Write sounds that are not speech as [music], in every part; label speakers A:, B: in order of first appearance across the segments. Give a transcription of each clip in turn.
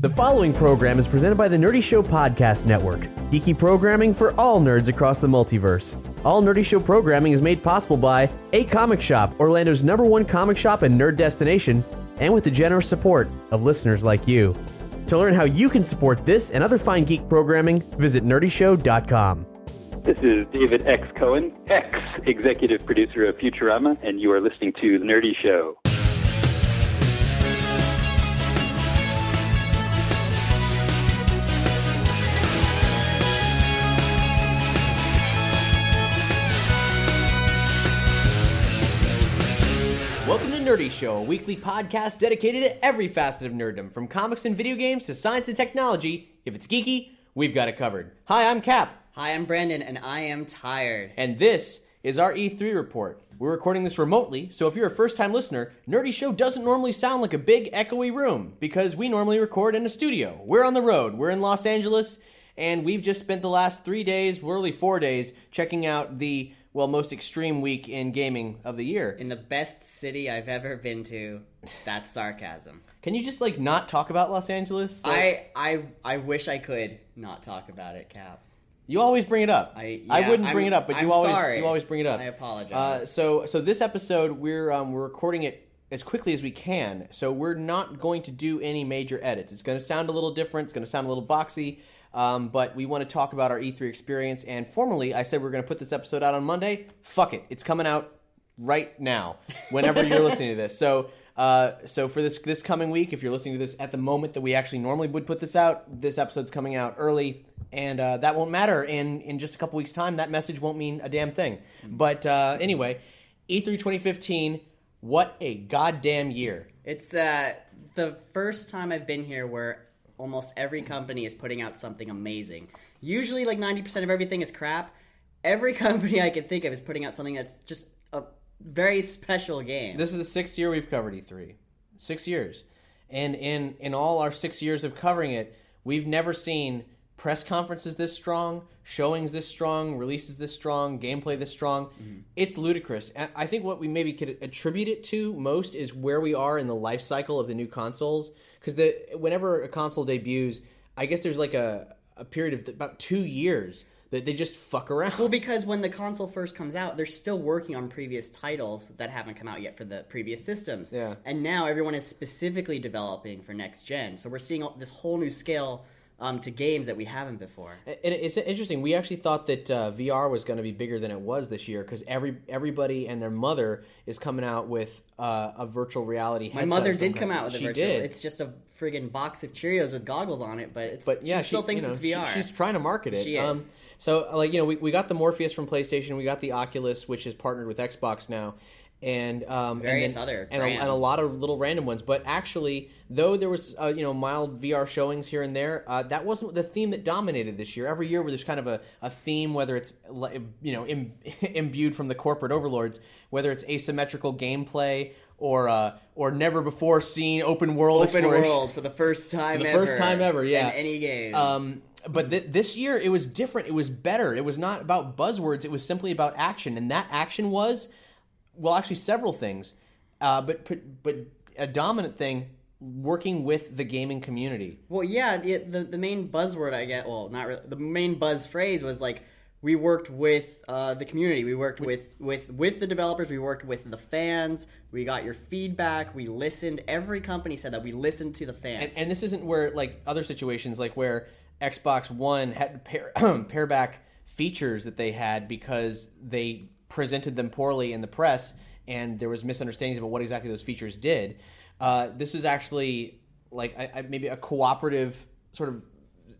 A: The following program is presented by the Nerdy Show Podcast Network, geeky programming for all nerds across the multiverse. All Nerdy Show programming is made possible by A Comic Shop, Orlando's number one comic shop and nerd destination, and with the generous support of listeners like you. To learn how you can support this and other fine geek programming, visit nerdyshow.com.
B: This is David X. Cohen, ex executive producer of Futurama, and you are listening to The Nerdy Show.
A: Nerdy Show, a weekly podcast dedicated to every facet of nerddom, from comics and video games to science and technology. If it's geeky, we've got it covered. Hi, I'm Cap,
C: Hi, I'm Brandon, and I am tired.
A: and this is our E3 report. We're recording this remotely, so if you're a first time listener, Nerdy Show doesn't normally sound like a big, echoey room because we normally record in a studio. We're on the road, we're in Los Angeles, and we've just spent the last three days, really four days, checking out the, well, most extreme week in gaming of the year.
C: In the best city I've ever been to, that's sarcasm.
A: Can you just, like, not talk about Los Angeles? Like,
C: I, I, I wish I could not talk about it, Cap.
A: You always bring it up.
C: I-
A: I wouldn't bring
C: I'm-
A: it up, but you
C: I'm
A: always
C: sorry.
A: you always bring it up.
C: I apologize.
A: Uh, so so this episode we're um, we're recording it as quickly as we can. So we're not going to do any major edits. It's going to sound a little different. It's going to sound a little boxy. Um, but we want to talk about our E3 experience. And formally, I said we're going to put this episode out on Monday. Fuck it, it's coming out right now. Whenever you're listening to this, so. Uh, so for this this coming week, if you're listening to this at the moment that we actually normally would put this out, this episode's coming out early, and uh, that won't matter in in just a couple weeks' time. That message won't mean a damn thing. But uh, anyway, E3 2015, what a goddamn year!
C: It's uh, the first time I've been here where almost every company is putting out something amazing. Usually, like 90% of everything is crap. Every [laughs] company I can think of is putting out something that's just a very special game.
A: This is the sixth year we've covered E3. Six years. And in, in all our six years of covering it, we've never seen press conferences this strong, showings this strong, releases this strong, gameplay this strong. Mm-hmm. It's ludicrous. And I think what we maybe could attribute it to most is where we are in the life cycle of the new consoles. Because the whenever a console debuts, I guess there's like a, a period of about two years that they just fuck around.
C: Well, because when the console first comes out, they're still working on previous titles that haven't come out yet for the previous systems.
A: Yeah.
C: And now everyone is specifically developing for next gen. So we're seeing all- this whole new scale um, to games that we haven't before.
A: And it's interesting. We actually thought that uh, VR was going to be bigger than it was this year because every everybody and their mother is coming out with uh, a virtual reality.
C: My mother did come out with a virtual.
A: did.
C: It's just a friggin' box of Cheerios with goggles on it, but it's
A: but yeah,
C: she still
A: she,
C: thinks
A: you know,
C: it's
A: she-
C: VR.
A: she's trying to market it.
C: She is.
A: Um, so like you know, we, we got the Morpheus from PlayStation. We got the Oculus, which is partnered with Xbox now. And um,
C: Various
A: and then-
C: other
A: and a, and a lot of little random ones, but actually, though there was uh, you know mild VR showings here and there, uh, that wasn't the theme that dominated this year. Every year, where there's kind of a, a theme, whether it's you know Im- [laughs] imbued from the corporate overlords, whether it's asymmetrical gameplay or uh, or never before seen open world
C: Open
A: exploration.
C: world for the first time
A: For the
C: ever.
A: first time ever, yeah.
C: In any game.
A: Um, but th- this year it was different. It was better. It was not about buzzwords. It was simply about action, and that action was, well, actually several things, uh, but but but a dominant thing working with the gaming community.
C: Well, yeah, the, the the main buzzword I get, well, not really, the main buzz phrase was like we worked with uh, the community, we worked with with with the developers, we worked with the fans, we got your feedback, we listened. Every company said that we listened to the fans.
A: And, and this isn't where like other situations like where Xbox One had to pair, [clears throat] pair back features that they had because they presented them poorly in the press and there was misunderstandings about what exactly those features did. Uh, this is actually like I, I, maybe a cooperative sort of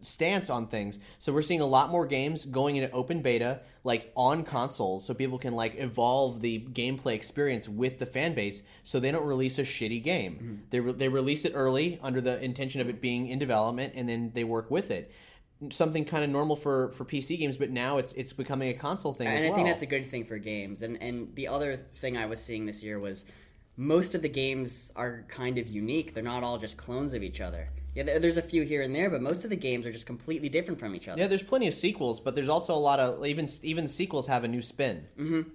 A: stance on things. So we're seeing a lot more games going into open beta, like on consoles, so people can like evolve the gameplay experience with the fan base, so they don't release a shitty game. They re- they release it early under the intention of it being in development, and then they work with it. Something kind of normal for for PC games, but now it's it's becoming a console thing.
C: and I
A: well.
C: think that's a good thing for games. And and the other thing I was seeing this year was most of the games are kind of unique. They're not all just clones of each other. Yeah, there's a few here and there, but most of the games are just completely different from each other.
A: Yeah, there's plenty of sequels, but there's also a lot of even even sequels have a new spin. Mm-hmm.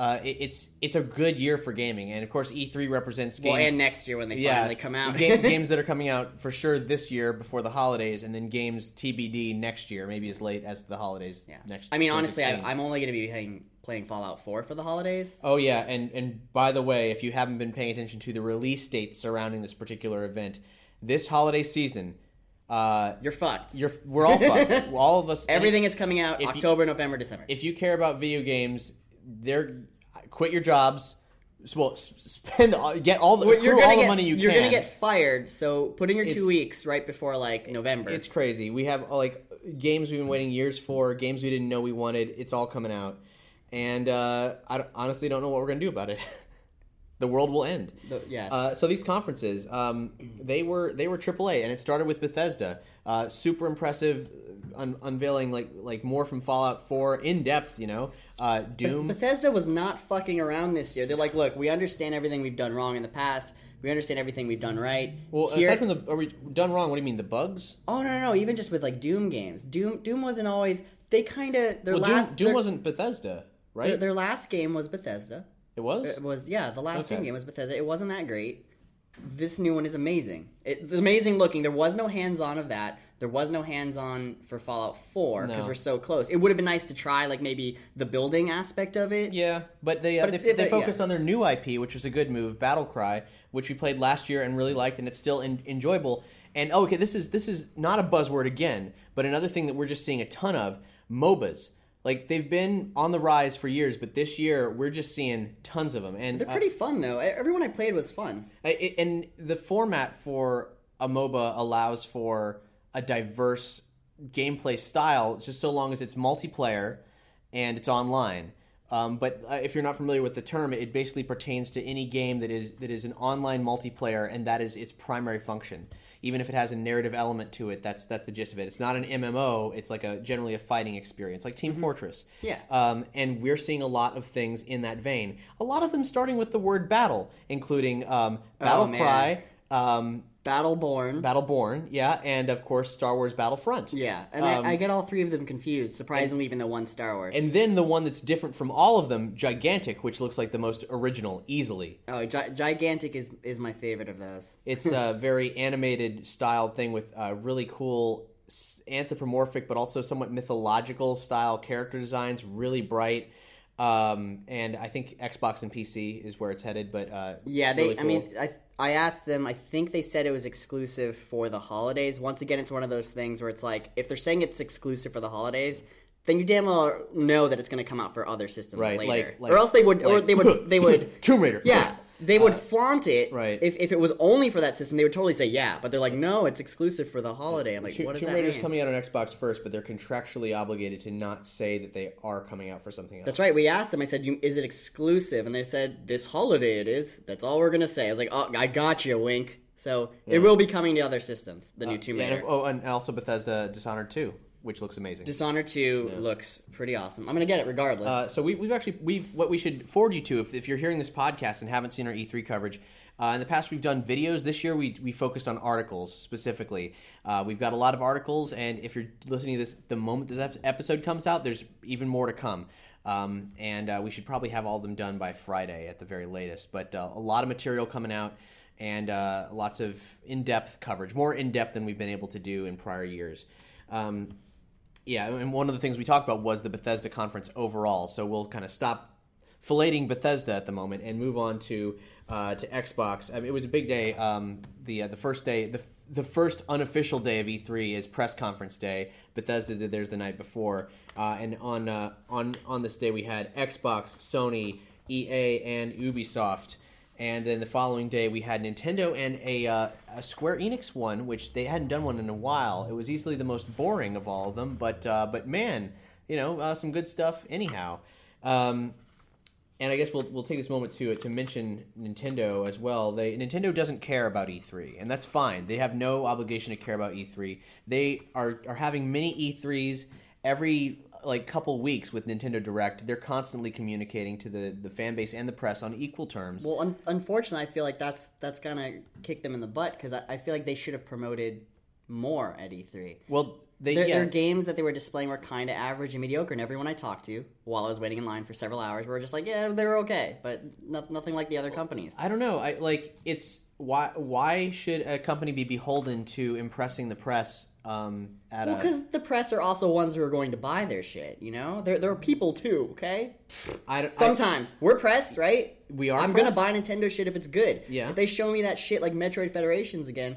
A: Uh, it, it's it's a good year for gaming, and of course, E3 represents games.
C: well, and next year when they
A: yeah,
C: finally come out.
A: ga- [laughs] games that are coming out for sure this year before the holidays, and then games TBD next year, maybe as late as the holidays
C: Yeah.
A: next.
C: I mean, honestly, I, I'm only going to be playing, playing Fallout 4 for the holidays.
A: Oh yeah, and and by the way, if you haven't been paying attention to the release dates surrounding this particular event, this holiday season, uh,
C: You're fucked.
A: you're we're all fucked. [laughs] all of us.
C: Everything is coming out
A: If you-
C: October, November, December.
A: if you care about video games, they're quit your jobs. Well, spend all, get all the
C: Well, gonna
A: all the
C: get,
A: money you
C: You're
A: can.
C: gonna get fired, so put in your two
A: It's-
C: weeks right before like November.
A: It's crazy. We have uh, like games we've been waiting years for, games we didn't know we wanted. It's all coming out, and uh, I honestly don't know what we're gonna do about it. [laughs] the world will end.
C: The- yes.
A: Uh, so these conferences, um, they were they were AAA, and it started with Bethesda. Uh, super impressive, un- unveiling like like more from Fallout 4 in depth. You know, uh, Doom.
C: Bethesda was not fucking around this year. They're like, look, we understand everything we've done wrong in the past. We understand everything we've done right.
A: well,
C: Here-
A: aside from the are we done wrong? What do you mean the bugs?
C: oh no, no, no, even just with like Doom games, Doom, Doom wasn't always. They kind of their
A: Well,
C: last
A: Doom, Doom
C: their,
A: wasn't Bethesda, right?
C: their, their last game was Bethesda.
A: it was.
C: It was yeah, the last
A: Okay.
C: Doom game was Bethesda. It wasn't that great. This new one is amazing. It's amazing looking. There was no hands-on of that. There was no hands-on for Fallout 4 because
A: No.
C: we're so close. It would have been nice to try like maybe the building aspect of it.
A: Yeah, but they uh,
C: But
A: they,
C: it's-
A: they focused
C: yeah.
A: on their new IP, which was a good move, Battle Cry, which we played last year and really liked, and it's still en- enjoyable. And oh, okay, this is this is not a buzzword again, but another thing that we're just seeing a ton of MOBAs. Like they've been on the rise for years, but this year we're just seeing tons of them. And
C: They're
A: uh,
C: pretty fun though. Everyone I played was fun.
A: I- it- and the format for a MOBA allows for a diverse gameplay style, just so long as it's multiplayer and it's online. Um, but uh, if you're not familiar with the term, it basically pertains to any game that is that is an online multiplayer, and that is its primary function. Even if it has a narrative element to it, that's that's the gist of it. It's not an MMO; it's like a generally a fighting experience, like Team Fortress.
C: Yeah.
A: Um, and we're seeing a lot of things in that vein. A lot of them starting with the word battle, including um, Battle
C: man.
A: Cry, um,
C: Battleborn.
A: Battleborn, yeah, and of course Star Wars Battlefront.
C: yeah, and
A: Um,
C: I, I get all three of them confused. Surprisingly, even the one Star Wars.
A: And then the one that's different from all of them, Gigantic, which looks like the most original, easily.
C: oh, Gi- gigantic is is my favorite of those.
A: It's a [laughs] very animated styled thing with uh, really cool anthropomorphic, but also somewhat mythological style character designs. Really bright, um, and I think Xbox and PC is where it's headed. But uh,
C: Yeah, they.
A: really
C: I mean. I I asked them. I think they said it was exclusive for the holidays. Once again, it's one of those things where it's like if they're saying it's exclusive for the holidays, then you damn well know that it's going to come out for other systems
A: Right,
C: later.
A: like- like-
C: or else they would, or they would, they would. [laughs]
A: Tomb Raider.
C: Yeah, they would uh, flaunt it.
A: right.
C: If, if it was only for that system, they would totally say yeah. But they're like, no, it's exclusive for the holiday. I'm like,
A: Tomb
C: what does
A: Tomb Raider's
C: mean?
A: coming out on Xbox first, but they're contractually obligated to not say that they are coming out for something else.
C: That's right. We asked them. I said, you, "Is it exclusive?" And they said, "This holiday it is." That's all we're gonna say. I was like, "Oh, I got you, wink." So it will be coming to other systems. The new uh, Tomb
A: Yeah,
C: Raider.
A: and, oh, and also Bethesda Dishonored 2, which looks amazing.
C: Dishonored 2 looks pretty awesome. I'm gonna get it regardless.
A: Uh, so we, we've actually we've what we should forward you to if, if you're hearing this podcast and haven't seen our E3 coverage. Uh, in the past, we've done videos. This year, we we focused on articles specifically. Uh, we've got a lot of articles, and if you're listening to this the moment this episode comes out, there's even more to come. Um, and uh, we should probably have all of them done by Friday at the very latest. But uh, a lot of material coming out, and uh, lots of in-depth coverage, more in-depth than we've been able to do in prior years. Um, yeah, and one of the things we talked about was the Bethesda conference overall. So we'll kind of stop filleting Bethesda at the moment and move on to uh, to Xbox. I mean, it was a big day. Um, the uh, the first day, the the first unofficial day of E3 is press conference day. Bethesda did theirs the night before, uh, and on uh, on on this day we had Xbox, Sony, EA, and Ubisoft. And then the following day we had Nintendo and a, uh, a Square Enix one, which they hadn't done one in a while. It was easily the most boring of all of them, but uh, but man, you know, uh, some good stuff anyhow. Um, and I guess we'll we'll take this moment to to mention Nintendo as well. They Nintendo doesn't care about E3, and that's fine. They have no obligation to care about E3. They are are having many E3s every like couple weeks with Nintendo Direct. They're constantly communicating to the the fan base and the press on equal terms.
C: Well, un- unfortunately, I feel like that's that's gonna kick them in the butt because I, I feel like they should have promoted more at E3.
A: Well, they
C: Their,
A: yeah,
C: their games that they were displaying were kind of average and mediocre, and everyone I talked to while I was waiting in line for several hours were just like, "Yeah, they were okay, but no, nothing like the other companies."
A: I don't know. I like it's why why should a company be beholden to impressing the press um, at
C: Well, because the press are also ones who are going to buy their shit. You know, they're they're people too. Okay.
A: I don't, I-
C: Sometimes we're press, right?
A: We are
C: I'm gonna buy Nintendo shit if it's good.
A: Yeah.
C: If they show me that shit like Metroid Federations again,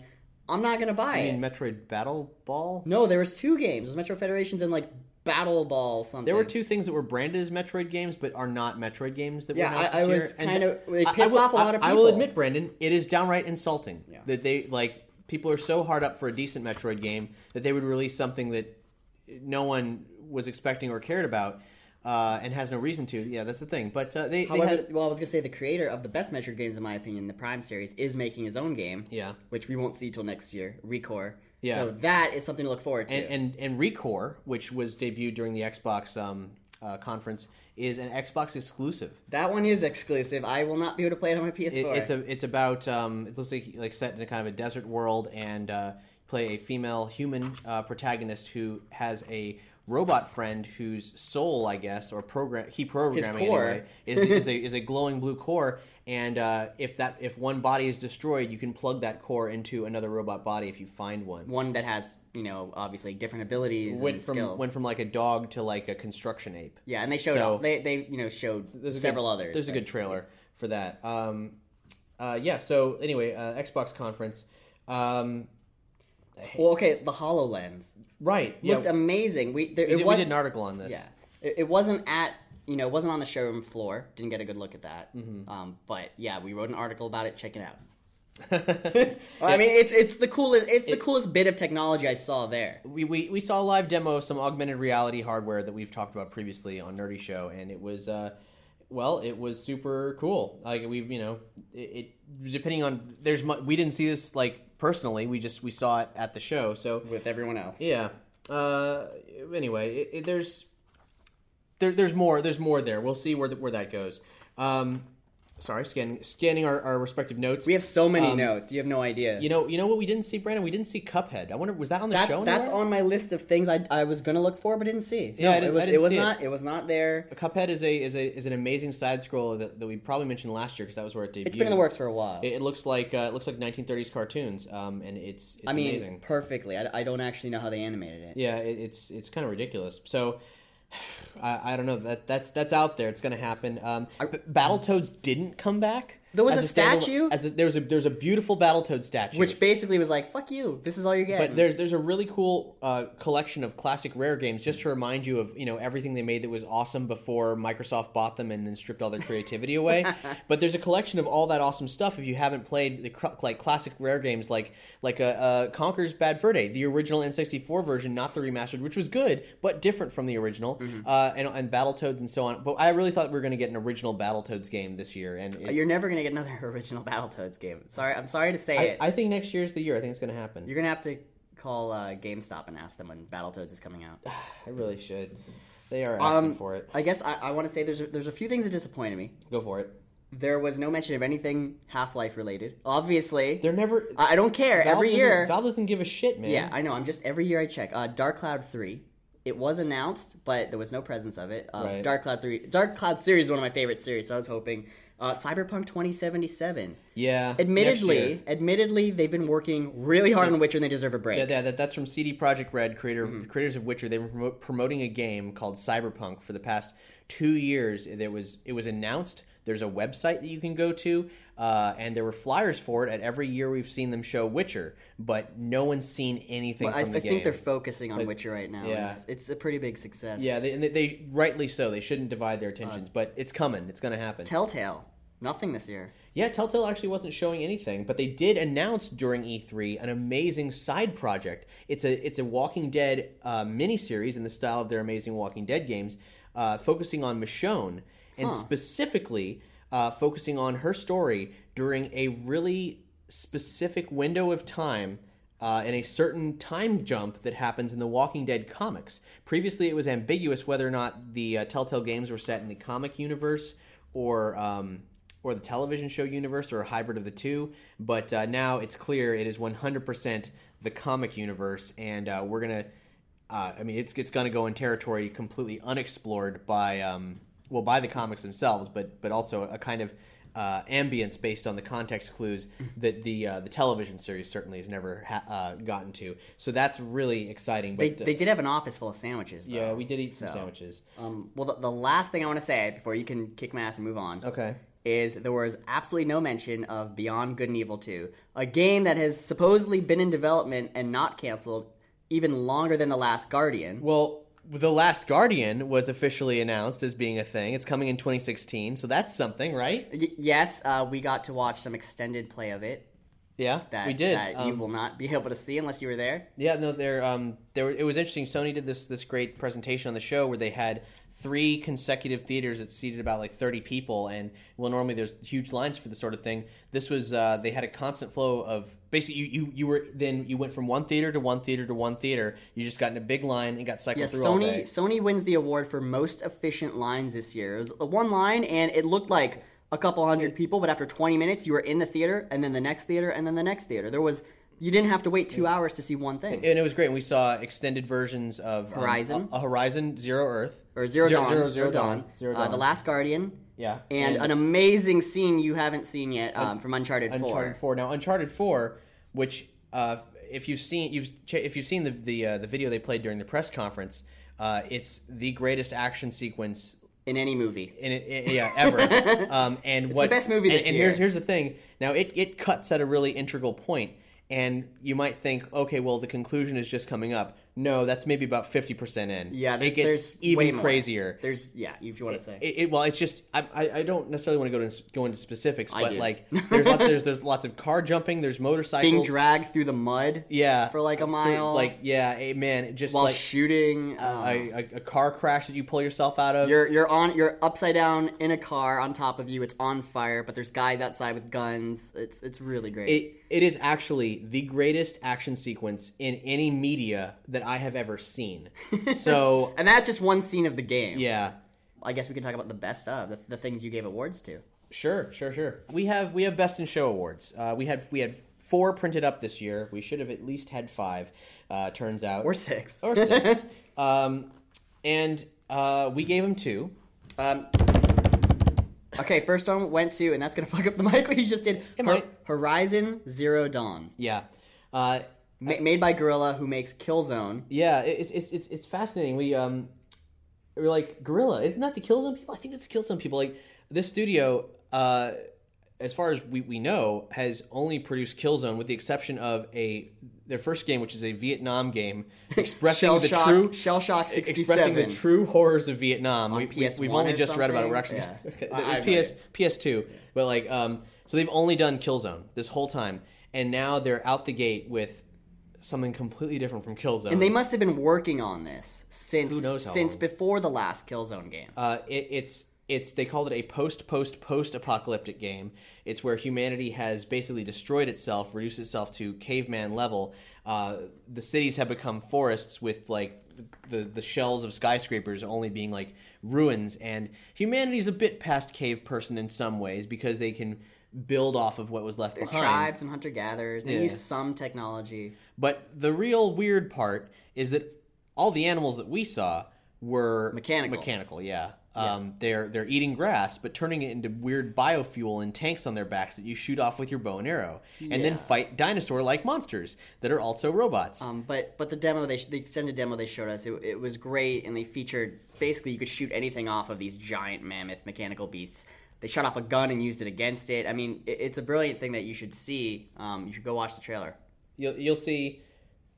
C: I'm not gonna buy
A: I
C: it.
A: mean, Metroid Battle Ball.
C: no, there was two games. It was Metro Federations and like Battle Ball something.
A: There were two things that were branded as Metroid games, but are not Metroid games that
C: Yeah, I- I was kind of- they
A: I- I will-
C: off a lot of
A: I, I will admit, Brandon, it is downright insulting
C: Yeah.
A: that they like people are so hard up for a decent Metroid game that they would release something that no one was expecting or cared about, uh, and has no reason to. Yeah, that's the thing. But uh, they, they had,
C: well, I was gonna say the creator of the best Metroid games, in my opinion, the Prime series, is making his own game.
A: Yeah.
C: Which we won't see till next year, Recore.
A: Yeah.
C: So that is something to look forward to.
A: and, and and Recore, which was debuted during the Xbox um, uh, conference, is an Xbox exclusive.
C: that one is exclusive. I will not be able to play it on my PS4.
A: it's a it's about um, it looks like like set in a kind of a desert world and uh, play a female human uh, protagonist who has a robot friend whose soul, I guess, or program he programming
C: core.
A: anyway, is is a is a glowing blue core. And uh, if that if one body is destroyed, you can plug that core into another robot body if you find one.
C: one that has, you know, obviously different abilities
A: Went
C: and
A: from
C: skills.
A: went from like a dog to like a construction ape.
C: yeah, and they showed
A: So-
C: they they you know showed
A: There's
C: several
A: good,
C: others.
A: There's a good trailer for that. Um, uh, yeah. So anyway, uh, Xbox conference. Um,
C: Well, okay, the Hololens
A: right.
C: looked
A: yeah.
C: amazing. We there,
A: We did,
C: was,
A: we did an article on this.
C: Yeah, it, it wasn't at you know it wasn't on the showroom floor. Didn't get a good look at that.
A: Mm-hmm.
C: Um, but yeah, we wrote an article about it. Check it out. [laughs] I mean, it's it's the coolest it's the coolest bit of technology I saw there.
A: We, we, we saw a live demo of some augmented reality hardware that we've talked about previously on Nerdy Show, and it was, uh, well, it was super cool. Like we've, you know, it, it depending on there's mu- we didn't see this like personally. We just we saw it at the show, so
C: with everyone else.
A: Yeah. Uh, anyway, it, it, there's there, there's more. There's more there. We'll see where the, where that goes. Um, sorry, scanning scanning our, our respective notes.
C: We have so many
A: Um,
C: notes. You have no idea.
A: You know, you know what we didn't see, Brandon. We didn't see Cuphead. I wonder, was that on the
C: that's,
A: show?
C: that's
A: anywhere?
C: on my list of things I, I was gonna look for but didn't see.
A: Yeah,
C: No,
A: didn't-
C: it was it was
A: see it.
C: not it was not there.
A: Cuphead is a is a is an amazing side scroller that, that we probably mentioned last year because that was where it debuted.
C: It's been in the works for a while.
A: It, it looks like uh, it looks like 1930s cartoons, um, and it's it's
C: I mean,
A: amazing.
C: perfectly. I, I don't actually know how they animated it.
A: Yeah, it, it's it's kind of ridiculous. So [sighs] I, I don't know that that's that's out there. It's going to happen. Um, B- Battletoads didn't come back.
C: There was
A: as
C: a
A: standalone-
C: statue?
A: As a, there was a there's a beautiful Battletoad statue,
C: Which basically was like, "Fuck you! This is all you get."
A: But there's there's a really cool uh, collection of classic Rare games just to remind you of you know everything they made that was awesome before Microsoft bought them and then stripped all their creativity away. [laughs] but there's a collection of all that awesome stuff if you haven't played the like classic Rare games like like uh, uh, Conker's Bad Fur Day, the original N64 version, not the remastered, which was good but different from the original, uh, and and Battletoads and so on. But I really thought we were going to get an original Battletoads game this year, and it,
C: You're never gonna get another [laughs] original Battletoads game. Sorry, I'm sorry to say
A: I,
C: it.
A: I think next year's the year. I think it's going to happen.
C: You're gonna have to call uh, GameStop and ask them when Battletoads is coming out. [sighs]
A: I really should. They are asking
C: Um,
A: for it.
C: I guess I, I want to say there's a, there's a few things that disappointed me.
A: Go for it.
C: There was no mention of anything Half Life related. Obviously,
A: They're never.
C: I I don't care.
A: Valve
C: every year,
A: Valve doesn't give a shit, man.
C: yeah, I know. I'm just every year I check. Uh, Dark Cloud Three. It was announced, but there was no presence of it. Uh,
A: Right.
C: Dark Cloud Three, Dark Cloud series is one of my favorite series, so I was hoping. Uh, Cyberpunk 2077.
A: yeah.
C: Admittedly, admittedly, they've been working really hard on Witcher, and they deserve a break.
A: Yeah, that, that's from CD Projekt Red, creator
C: Mm-hmm.
A: creators of Witcher. They've been promo- promoting a game called Cyberpunk for the past two years. There was it was announced. There's a website that you can go to, uh, and there were flyers for it. At every year we've seen them show Witcher, but no one's seen anything
C: I,
A: from
C: I
A: the game.
C: I think they're focusing on Witcher right now.
A: yeah.
C: It's, it's a pretty big success.
A: yeah, they, and they, they rightly so. They shouldn't divide their attentions,
C: Uh,
A: but it's coming. It's going to happen.
C: Telltale Nothing this year.
A: Yeah, Telltale actually wasn't showing anything, but they did announce during E3 an amazing side project. It's a it's a Walking Dead uh, miniseries in the style of their amazing Walking Dead games, uh, focusing on Michonne and specifically uh, focusing on her story during a really specific window of time. Uh, in a certain time jump that happens in the Walking Dead comics. Previously, it was ambiguous whether or not the uh, Telltale games were set in the comic universe or um, or the television show universe or a hybrid of the two. But uh, now it's clear it is 100% the comic universe, and uh, we're gonna. Uh, I mean, it's it's gonna go in territory completely unexplored by um, well by the comics themselves, but but also a kind of uh, ambience based on the context clues that the uh, the television series certainly has never ha- uh, gotten to. So that's really exciting.
C: They,
A: But uh,
C: they did have an office full of sandwiches. Though.
A: yeah, we did eat some
C: So,
A: sandwiches.
C: Um, well, the, the last thing I want to say before you can kick my ass and move on.
A: Okay.
C: Is there was absolutely no mention of Beyond Good and Evil 2, a game that has supposedly been in development and not canceled even longer than The Last Guardian.
A: Well, The Last Guardian was officially announced as being a thing. It's coming in 2016, so that's something, right?
C: Y- yes, uh, we got to watch some extended play of it.
A: Yeah,
C: That,
A: we did.
C: That you
A: Um,
C: will not be able to see unless you were there.
A: Yeah, no, there. Um, there. It was interesting. Sony did this this great presentation on the show where they had three consecutive theaters that seated about like thirty people, and well, normally there's huge lines for this sort of thing. This was uh, they had a constant flow of basically you, you you were then you went from one theater to one theater to one theater. You just got in a big line and got cycled
C: Yeah,
A: through all
C: Sony
A: day.
C: Sony wins the award for most efficient lines this year. It was one line, and it looked like a couple hundred people, but after 20 minutes, you were in the theater, and then the next theater, and then the next theater. There was you didn't have to wait two hours to see one thing.
A: And it was great. And we saw extended versions of um,
C: Horizon.
A: a, a Horizon Zero Earth,
C: or Zero,
A: Zero-
C: Dawn,
A: Zero-
C: Zero Dawn,
A: Zero
C: Uh,
A: Dawn.
C: The Last Guardian,
A: yeah,
C: and, an amazing scene you haven't seen yet um, from Uncharted, Four.
A: Uncharted
C: 4.
A: Now, Uncharted Four, which uh, if you've seen you've ch- if you've seen the the uh, the video they played during the press conference, uh, it's the greatest action sequence
C: in any movie.
A: in it, yeah ever. [laughs] um, and what the
C: best movie this
A: and
C: year.
A: here's here's the thing. Now it it cuts at a really integral point, and you might think, okay, well the conclusion is just coming up. No, that's maybe about fifty percent in.
C: Yeah, there's,
A: it gets even crazier.
C: There's yeah, if you want to say.
A: It, it, well, it's just I, I, don't necessarily want to go to go into specifics, but like [laughs] there's lot, there's there's lots of car jumping, there's motorcycles,
C: Being dragged through the mud
A: yeah,
C: for like a
A: through-
C: mile.
A: like yeah, eh, man, just
C: while
A: like
C: shooting. um,
A: a, a, a car crash that you pull yourself out of.
C: You're you're on you're upside down in a car on top of you. It's on fire, but there's guys outside with guns. It's it's really great.
A: it it is actually the greatest action sequence in any media that I have ever seen. [laughs] So
C: and that's just one scene of the game.
A: yeah,
C: I guess we can talk about the best of the, the things you gave awards to.
A: Sure, sure, sure. We have we have best in show awards. Uh, we had we had four printed up this year. We should have at least had five. Uh, turns out,
C: Or six.
A: or six. [laughs] um, and uh, we gave them two.
C: Um, okay, first one went to, and that's gonna [laughs] fuck up the mic. What you just did. Hor-
A: might.
C: Horizon Zero Dawn,
A: Yeah, uh,
C: Ma- made by Guerrilla, who makes Killzone.
A: yeah. It's it's it's, it's fascinating. We um, we're like Guerrilla. Isn't that the Killzone people? I think it's Killzone people. Like this studio, uh, as far as we, we know, has only produced Killzone with the exception of a their first game, which is a Vietnam game, [laughs] expressing
C: Shell
A: the
C: Shock,
A: true
C: Shell Shock
A: expressing the true horrors of Vietnam.
C: On
A: we, we,
C: PS1
A: we've only just read about it. We're actually [laughs]
C: Yeah. I- I have no
A: PS PS2, but like um, so they've only done Killzone this whole time, and now they're out the gate with something completely different from Killzone.
C: And they must have been working on this since
A: Who knows how
C: since
A: long.
C: before the last Killzone game.
A: Uh, it, it's it's they called it a post post post apocalyptic game. It's where humanity has basically destroyed itself, reduced itself to caveman level. Uh, the cities have become forests with like the the shells of skyscrapers only being like ruins, and humanity's a bit past cave person in some ways because they can build off of what was left
C: They're
A: behind.
C: tribes and hunter gatherers. They
A: Yeah.
C: use some technology.
A: But the real weird part is that all the animals that we saw were
C: Mechanical.
A: Mechanical, yeah. Um, they're they're eating grass, but turning it into weird biofuel and tanks on their backs that you shoot off with your bow and arrow, and then fight dinosaur-like monsters that are also robots.
C: Um, but but the demo they the extended demo they showed us it, it was great and they featured basically you could shoot anything off of these giant mammoth mechanical beasts. They shot off a gun and used it against it. I mean, it, it's a brilliant thing that you should see. Um, you should go watch the trailer.
A: you'll you'll see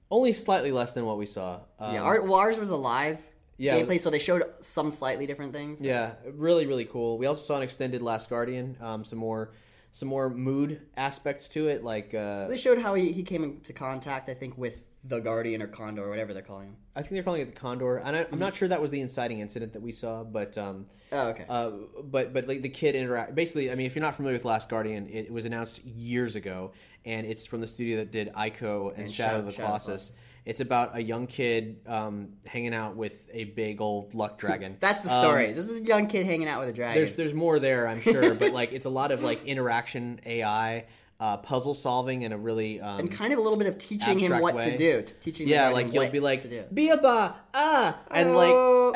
A: only slightly less than what we saw. Um,
C: yeah, well, ours was alive.
A: Yeah.
C: gameplay. So they showed some slightly different things.
A: Yeah, really, really cool. We also saw an extended Last Guardian, um, some more, some more mood aspects to it, like uh,
C: They showed how he, he came into contact, I think, with the Guardian or Condor or whatever they're calling him.
A: I think they're calling it the Condor, and I, I'm not sure that was the inciting incident that we saw, but um,
C: Oh, okay.
A: uh, but but like the kid interact. Basically, I mean, if you're not familiar with Last Guardian, it, was announced years ago, and it's from the studio that did Ico and,
C: And
A: Shadow, of the
C: Shadow- Shadow of the
A: Colossus.
C: Colossus.
A: It's about a young kid um, hanging out with a big old luck [laughs] dragon.
C: That's the
A: Um,
C: story. This is a young kid hanging out with a dragon.
A: there's there's more there, I'm sure, but [laughs] like it's a lot of like interaction AI, uh, puzzle solving, in a really um,
C: and kind of a little bit of teaching him what
A: way.
C: to do. Teaching
A: yeah, like you'll be like
C: to
A: be a ba ah, and
C: Oh.
A: like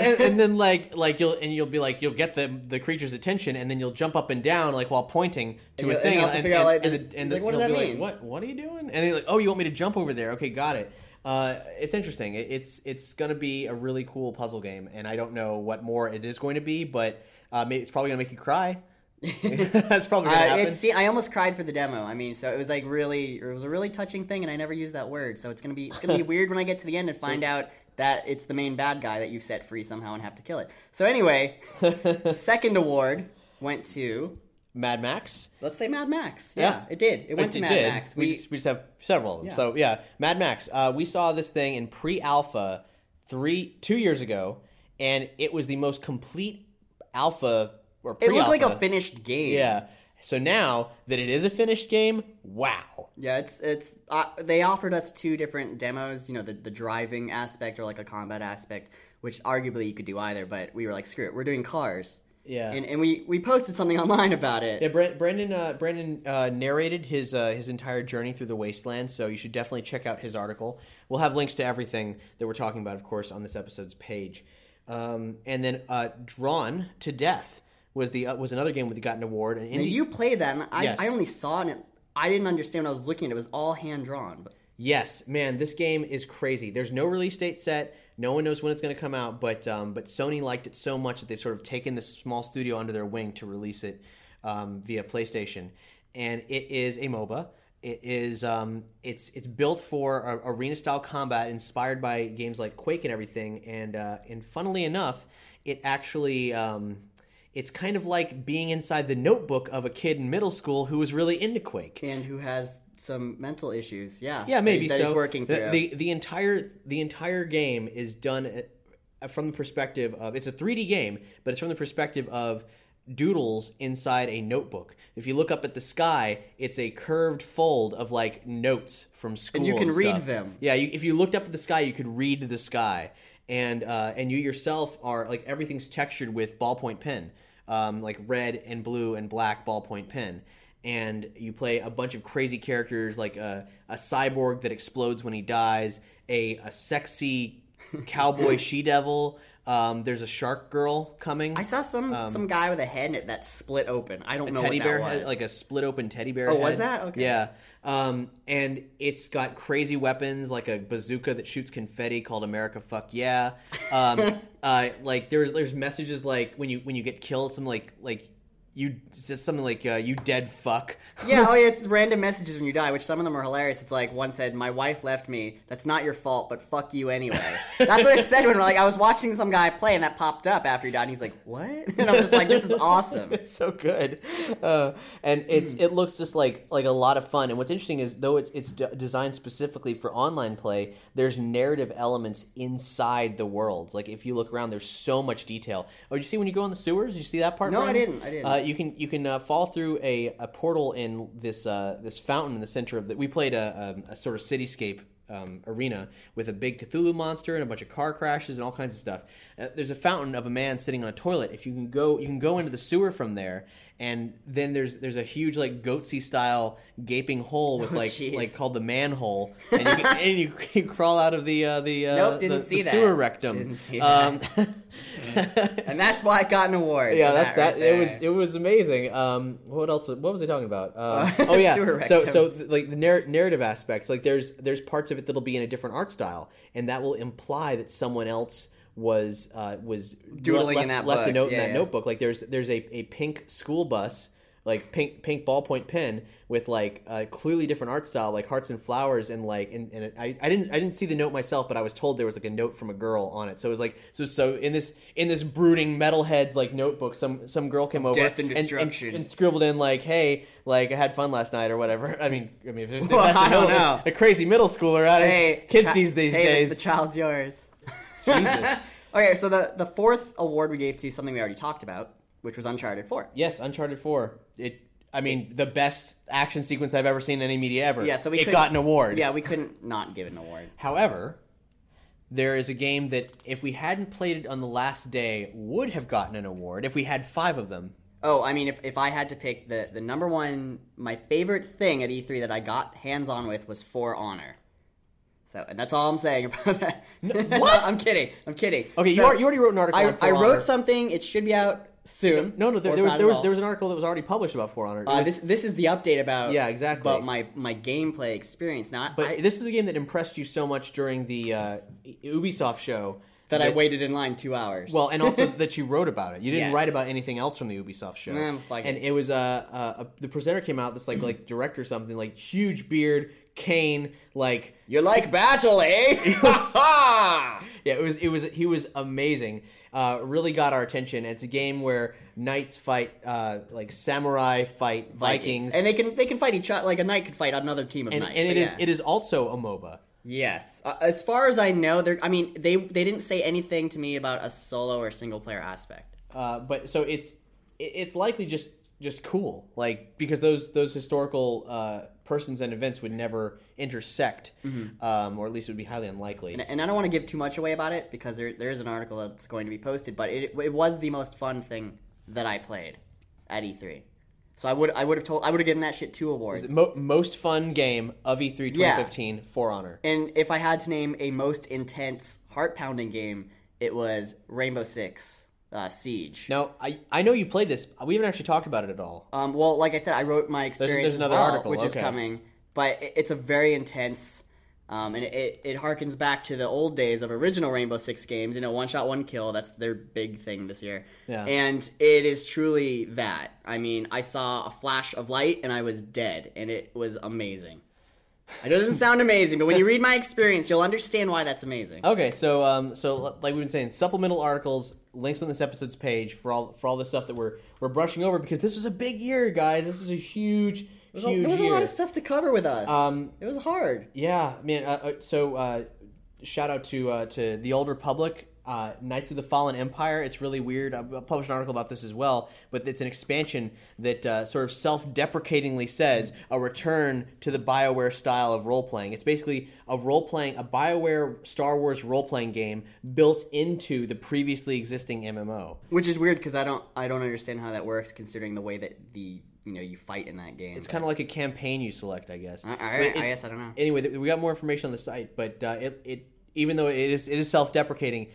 A: and, and then like like you'll and you'll be like you'll get the the creature's attention, and then you'll jump up and down like while pointing to
C: And
A: a
C: and
A: thing,
C: to figure out, like,
A: and,
C: the-
A: the-
C: he's
A: and
C: like, what does that mean?
A: Like, what what are you doing? And they're like, oh, you want me to jump over there? Okay, got it. Uh, it's interesting. It, it's it's gonna be a really cool puzzle game, and I don't know what more it is going to be, but uh, it's probably gonna make you cry. [laughs] That's probably gonna
C: Uh,
A: happen.
C: see, I almost cried for the demo. I mean, so it was like really, it was a really touching thing, and I never used that word. So it's gonna be, it's gonna be [laughs] weird when I get to the end and find out that it's the main bad guy that you set free somehow and have to kill it. So anyway, [laughs] second award went to,
A: Mad Max.
C: let's say Mad Max. Yeah,
A: Yeah.
C: it did. It went to Mad
A: did.
C: Max.
A: We,
C: We,
A: just, we just have several of them.
C: Yeah.
A: So yeah, Mad Max. Uh, we saw this thing in pre-alpha three, two years ago, and it was the most complete alpha or
C: it looked like a finished game.
A: Yeah. So now that it is a finished game, wow.
C: Yeah, it's it's. Uh, they offered us two different demos. You know, the the driving aspect or like a combat aspect, which arguably you could do either. But we were like, screw it, we're doing cars.
A: Yeah.
C: And and we we posted something [laughs] online about it.
A: Yeah, Bran- Brandon. Uh, Brandon uh, narrated his uh, his entire journey through the wasteland, so you should definitely check out his article. We'll have links to everything that we're talking about, of course, on this episode's page. Um, and then uh, Drawn to Death was the uh, was another game that got an award. And
C: Now, you played that, and I,
A: Yes.
C: I only saw it. And I didn't understand when I was looking at it. It was all hand drawn. But
A: Yes, man, this game is crazy. There's no release date set. No one knows when it's going to come out, but um, but Sony liked it so much that they've sort of taken this small studio under their wing to release it um, via PlayStation, and it is a MOBA. It is um, it's it's built for arena style combat, inspired by games like Quake and everything. And uh, and funnily enough, it actually um, it's kind of like being inside the notebook of a kid in middle school who was really into Quake.
C: and who has some mental issues? Yeah,
A: Yeah, maybe
C: that
A: so.
C: he's working
A: the,
C: through.
A: the the entire the entire game is done uh, from the perspective of it's a 3D game, but it's from the perspective of doodles inside a notebook. If you look up at the sky, it's a curved fold of like notes from school, and
C: you can read
A: stuff.
C: them.
A: Yeah, you, if you looked up at the sky, you could read the sky, and uh, and you yourself are like everything's textured with ballpoint pen, um, like red and blue and black ballpoint pen. And you play a bunch of crazy characters, like a, a cyborg that explodes when he dies, a, a sexy [laughs] cowboy she devil. Um, there's a shark girl coming.
C: I saw some some guy with a head that split open. I don't
A: um,
C: know
A: teddy
C: what
A: bear
C: that was.
A: head, like a split open teddy bear.
C: Oh, was that? Okay.
A: Yeah. Um, and it's got crazy weapons like a bazooka that shoots confetti called America Fuck Yeah. Um, [laughs] uh, like there's there's messages like when you when you get killed, some like like you just something like uh, you dead fuck.
C: yeah, oh yeah, [laughs] it's random messages when you die, which some of them are hilarious. It's like one said, "My wife left me. That's not your fault, but fuck you anyway." [laughs] That's what it said when like I was watching some guy play, and that popped up after he died. And he's like, "What?" [laughs] And I'm just like, "This is awesome."
A: it's so good, uh, and it's it looks just like like a lot of fun. And what's interesting is though it's it's d- designed specifically for online play, there's narrative elements inside the worlds. Like if you look around, there's so much detail. Oh, did you see when you go in the sewers? Did you see that part?
C: No, I didn't, I didn't.
A: Uh, you can you can uh, fall through a, a portal in this uh, this fountain in the center of that. We played a, a, a sort of cityscape um, arena with a big Cthulhu monster and a bunch of car crashes and all kinds of stuff. Uh, there's a fountain of a man sitting on a toilet. If you can go, you can go into the sewer from there, and then there's there's a huge like goatsy style gaping hole with [laughs] like
C: Oh,
A: like called the manhole, and you, can, and you, [laughs] can crawl out of the uh, the uh,
C: Nope, didn't
A: the,
C: see
A: the
C: that.
A: sewer rectum.
C: Didn't see
A: Um, [laughs] [laughs]
C: and that's why I got an award.
A: yeah, that, that,
C: right
A: it was it was amazing. Um, what else? What was I talking about? Um, [laughs] oh yeah, so so like the narr- narrative aspects, like there's there's parts of it that'll be in a different art style, and that will imply that someone else was uh, was
C: Doodling
A: left,
C: in that
A: left a
C: book.
A: note in that
C: yeah.
A: notebook. Like there's there's a, a pink school bus. Like pink pink ballpoint pen with like a clearly different art style, like hearts and flowers, and like and, and I, I didn't I didn't see the note myself, but I was told there was like a note from a girl on it. So it was like so so in this in this brooding metalheads like notebook, some some girl came over
C: Death and
A: and,
C: destruction.
A: and scribbled in like, hey, like I had fun last night or whatever. [laughs] I mean, I mean, if
C: Well, [laughs] I don't
A: middle-
C: know.
A: a crazy middle schooler. Don't,
C: Hey,
A: kids
C: chi-
A: these these
C: hey, the-
A: days.
C: the child's yours. [laughs]
A: Jesus.
C: Okay, so the the fourth award we gave to something we already talked about, which was Uncharted Four.
A: Yes, Uncharted Four. It. I mean, the best action sequence I've ever seen in any media ever.
C: Yeah, so we
A: it got an award.
C: Yeah, we couldn't not give it an award.
A: However, there is a game that if we hadn't played it on the last day would have gotten an award if we had five of them.
C: Oh, I mean, if, if I had to pick the, the number one, my favorite thing at E3 that I got hands on with was For Honor. So, and that's all I'm saying [laughs] about that.
A: what? [laughs]
C: I'm kidding. I'm kidding.
A: Okay, you
C: So,
A: already- you already wrote an article
C: I, I wrote something. It should be out soon.
A: No, no, there, there was there was there was an article that was already published about For Honor. It
C: Uh,
A: was-
C: this this is the update about
A: Yeah, exactly.
C: about my my gameplay experience. Not
A: but
C: I,
A: this is a game that impressed you so much during the uh, Ubisoft show
C: that I waited in line two hours.
A: Well, and also [laughs] that you wrote about it. You didn't
C: Yes.
A: write about anything else from the Ubisoft show.
C: Fuck
A: and
C: it.
A: it was uh, uh, the presenter came out, this like like director or something, like huge beard, cane, like
C: you're like battle, eh? [laughs] [laughs]
A: yeah, it was it was he was amazing. Uh, really got our attention. It's a game where knights fight uh, like samurai fight Vikings,
C: and they can they can fight each other. Like a knight could fight another team of
A: and,
C: knights.
A: and it is
C: yeah.
A: it is also a MOBA.
C: Yes, uh, as far as I know, there. I mean, they they didn't say anything to me about a solo or single player aspect.
A: Uh, but so it's it's likely just just cool, like because those those historical uh, persons and events would never intersect, um, or at least it would be highly unlikely.
C: And, and I don't want to give too much away about it because there there is an article that's going to be posted. But it it was the most fun thing that I played at E3. So I would I would have told I would have given that shit two awards.
A: Mo- most fun game of E E3
C: Yeah.
A: 2015 For Honor.
C: and if I had to name a most intense, heart pounding game, it was Rainbow Six uh, Siege.
A: Now I I know you played this. We haven't actually talked about it at all.
C: Um, well, like I said, I wrote my experience
A: there's
C: as
A: another
C: well,
A: article,
C: which is coming. But it's a very intense, um, and it, it, harkens back to the old days of original Rainbow Six games. You know, one shot, one kill. That's their big thing this year.
A: Yeah.
C: And it is truly that. I mean, I saw a flash of light and I was dead, and it was amazing. It doesn't [laughs] sound amazing, but when you read my experience, you'll understand why that's amazing.
A: Okay, so um, so like we've been saying, supplemental articles, links on this episode's page for all for all the stuff that we're we're brushing over because this was a big year, guys. This was a huge,
C: was a-
A: huge
C: there was
A: year.
C: a lot of stuff to cover with us.
A: Um,
C: it was hard.
A: Yeah, man. Uh, uh, so uh, shout out to uh, to the Old Republic, uh, Knights of the Fallen Empire. It's really weird. I published an article about this as well, but it's an expansion that uh, sort of self-deprecatingly says a return to the Bioware style of role playing. It's basically a role playing, a Bioware Star Wars role playing game built into the previously existing MMO.
C: Which is weird because I don't I don't understand how that works considering the way that the you know you fight in that game.
A: It's kind of like a campaign you select, I guess.
C: I- I- I guess I don't know.
A: Anyway, we got more information on the site, but uh, it, it even though it is it is self-deprecating,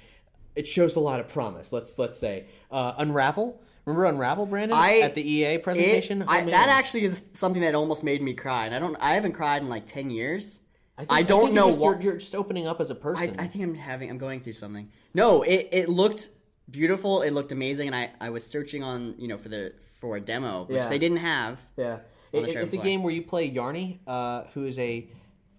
A: it shows a lot of promise. Let's let's say uh, Unravel. Remember Unravel, Brandon,
C: I
A: at the EA presentation?
C: It-
A: Oh,
C: I, that actually is something that almost made me cry, and I don't I haven't cried in like ten years. I,
A: think- think
C: don't
A: you're
C: know
A: just,
C: what.
A: You're, you're just opening up as a person.
C: I think I'm having I'm going through something. No, it, it looked beautiful. It looked amazing, and I, I was searching on you know for the for a demo which
A: Yeah.
C: they didn't have.
A: yeah, It- it's a game where you play Yarny, uh, who is a,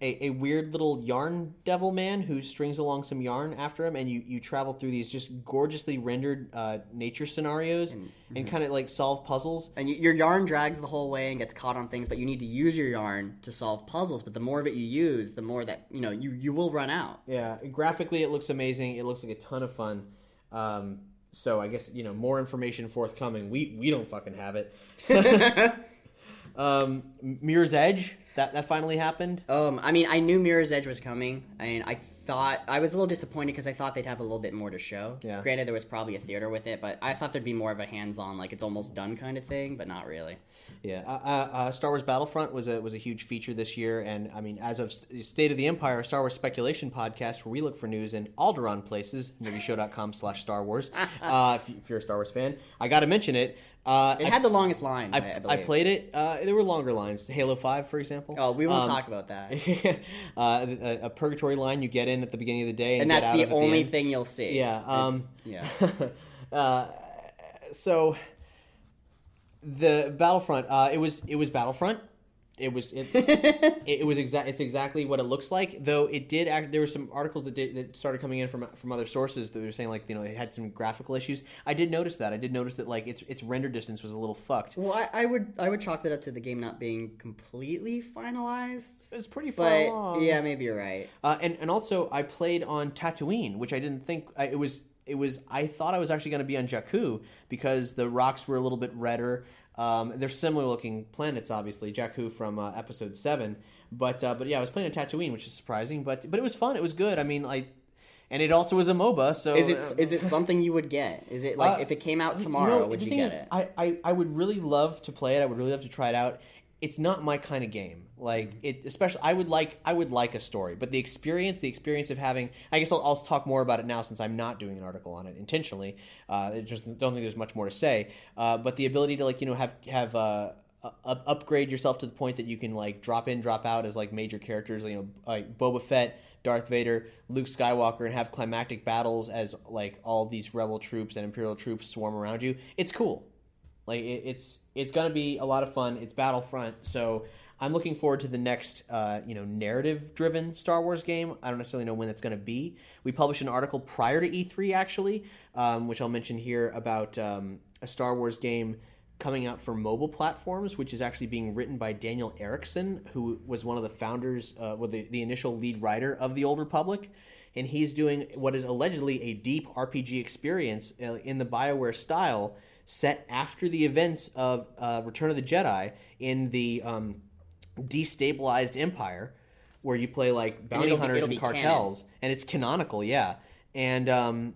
A: a a weird little yarn devil man who strings along some yarn after him, and you you travel through these just gorgeously rendered uh, nature scenarios and,
C: mm-hmm.
A: kind of like solve puzzles.
C: And you, your yarn drags the whole way and gets caught on things, but you need to use your yarn to solve puzzles. But the more of it you use, the more that you know you you will run out.
A: Yeah, graphically it looks amazing. It looks like a ton of fun. Um, so I guess you know more information forthcoming. We we don't fucking have it. [laughs] [laughs] um, Mirror's Edge that that finally happened.
C: Um, I mean, I knew Mirror's Edge was coming, and I thought I was a little disappointed because I thought they'd have a little bit more to show.
A: Yeah.
C: Granted, there was probably a theater with it, but I thought there'd be more of a hands-on, like it's almost done kind of thing, but not really.
A: Yeah, uh, uh, uh, Star Wars Battlefront was a was a huge feature this year, and I mean, as of State of the Empire, Star Wars speculation podcast where we look for news in Alderaan places, nerdyshow.com slash Star Wars. [laughs] Uh, if, you, if you're a Star Wars fan, I got to mention it. Uh,
C: It
A: I-
C: had the longest line. I, I,
A: I, played it. Uh, there were longer lines. Halo Five, for example.
C: Oh, we won't
A: Um,
C: talk about that. [laughs]
A: uh, a, a purgatory line you get in at the beginning of the day, and,
C: and
A: get
C: that's the only
A: end.
C: thing you'll see.
A: Yeah. Um,
C: yeah. [laughs]
A: uh, so the Battlefront. Uh, it was it was Battlefront. It was it, [laughs] it, was exact. It's exactly what it looks like. Though it did. Act, there were some articles that did, that started coming in from from other sources that were saying like you know it had some graphical issues. I did notice that. I did notice that like its its render distance was a little fucked.
C: Well, I, I would I would chalk that up to the game not being completely finalized.
A: It's pretty far
C: But
A: along.
C: yeah, maybe you're right.
A: Uh, and and also I played on Tatooine, which I didn't think I, it was. It was. I thought I was actually going to be on Jakku because the rocks were a little bit redder. Um, they're similar looking planets, obviously. Jakku from uh, Episode Seven, but uh, but yeah, I was playing on Tatooine, which is surprising, but but it was fun. It was good. I mean, like, and it also was a MOBA. So
C: Is it
A: uh,
C: it something you would get? Is it like
A: uh,
C: if it came out
A: you
C: tomorrow,
A: know,
C: would you get
A: is,
C: it?
A: I, I, I would really love to play it. I would really love to try it out. It's not my kind of game. Like it, especially I would like I would like a story, but the experience, the experience of having, I guess I'll, I'll talk more about it now since I'm not doing an article on it intentionally. Uh, I just don't think there's much more to say. Uh, but the ability to like you know have have uh, up, upgrade yourself to the point that you can like drop in, drop out as like major characters, you know, like Boba Fett, Darth Vader, Luke Skywalker, and have climactic battles as like all these rebel troops and Imperial troops swarm around you. It's cool. Like it, it's it's gonna be a lot of fun. It's Battlefront, so I'm looking forward to the next uh, you know narrative driven Star Wars game. I don't necessarily know when that's gonna be. We published an article prior to E3 actually, um, which I'll mention here about um, a Star Wars game coming out for mobile platforms, which is actually being written by Daniel Erickson, who was one of the founders, uh, well, the, the initial lead writer of the Old Republic. And he's doing what is allegedly a deep RPG experience uh, in the BioWare style, set after the events of uh, Return of the Jedi in the um, destabilized Empire, where you play like bounty
C: be-
A: hunters and
C: be canon.
A: cartels, and it's canonical, yeah. And um,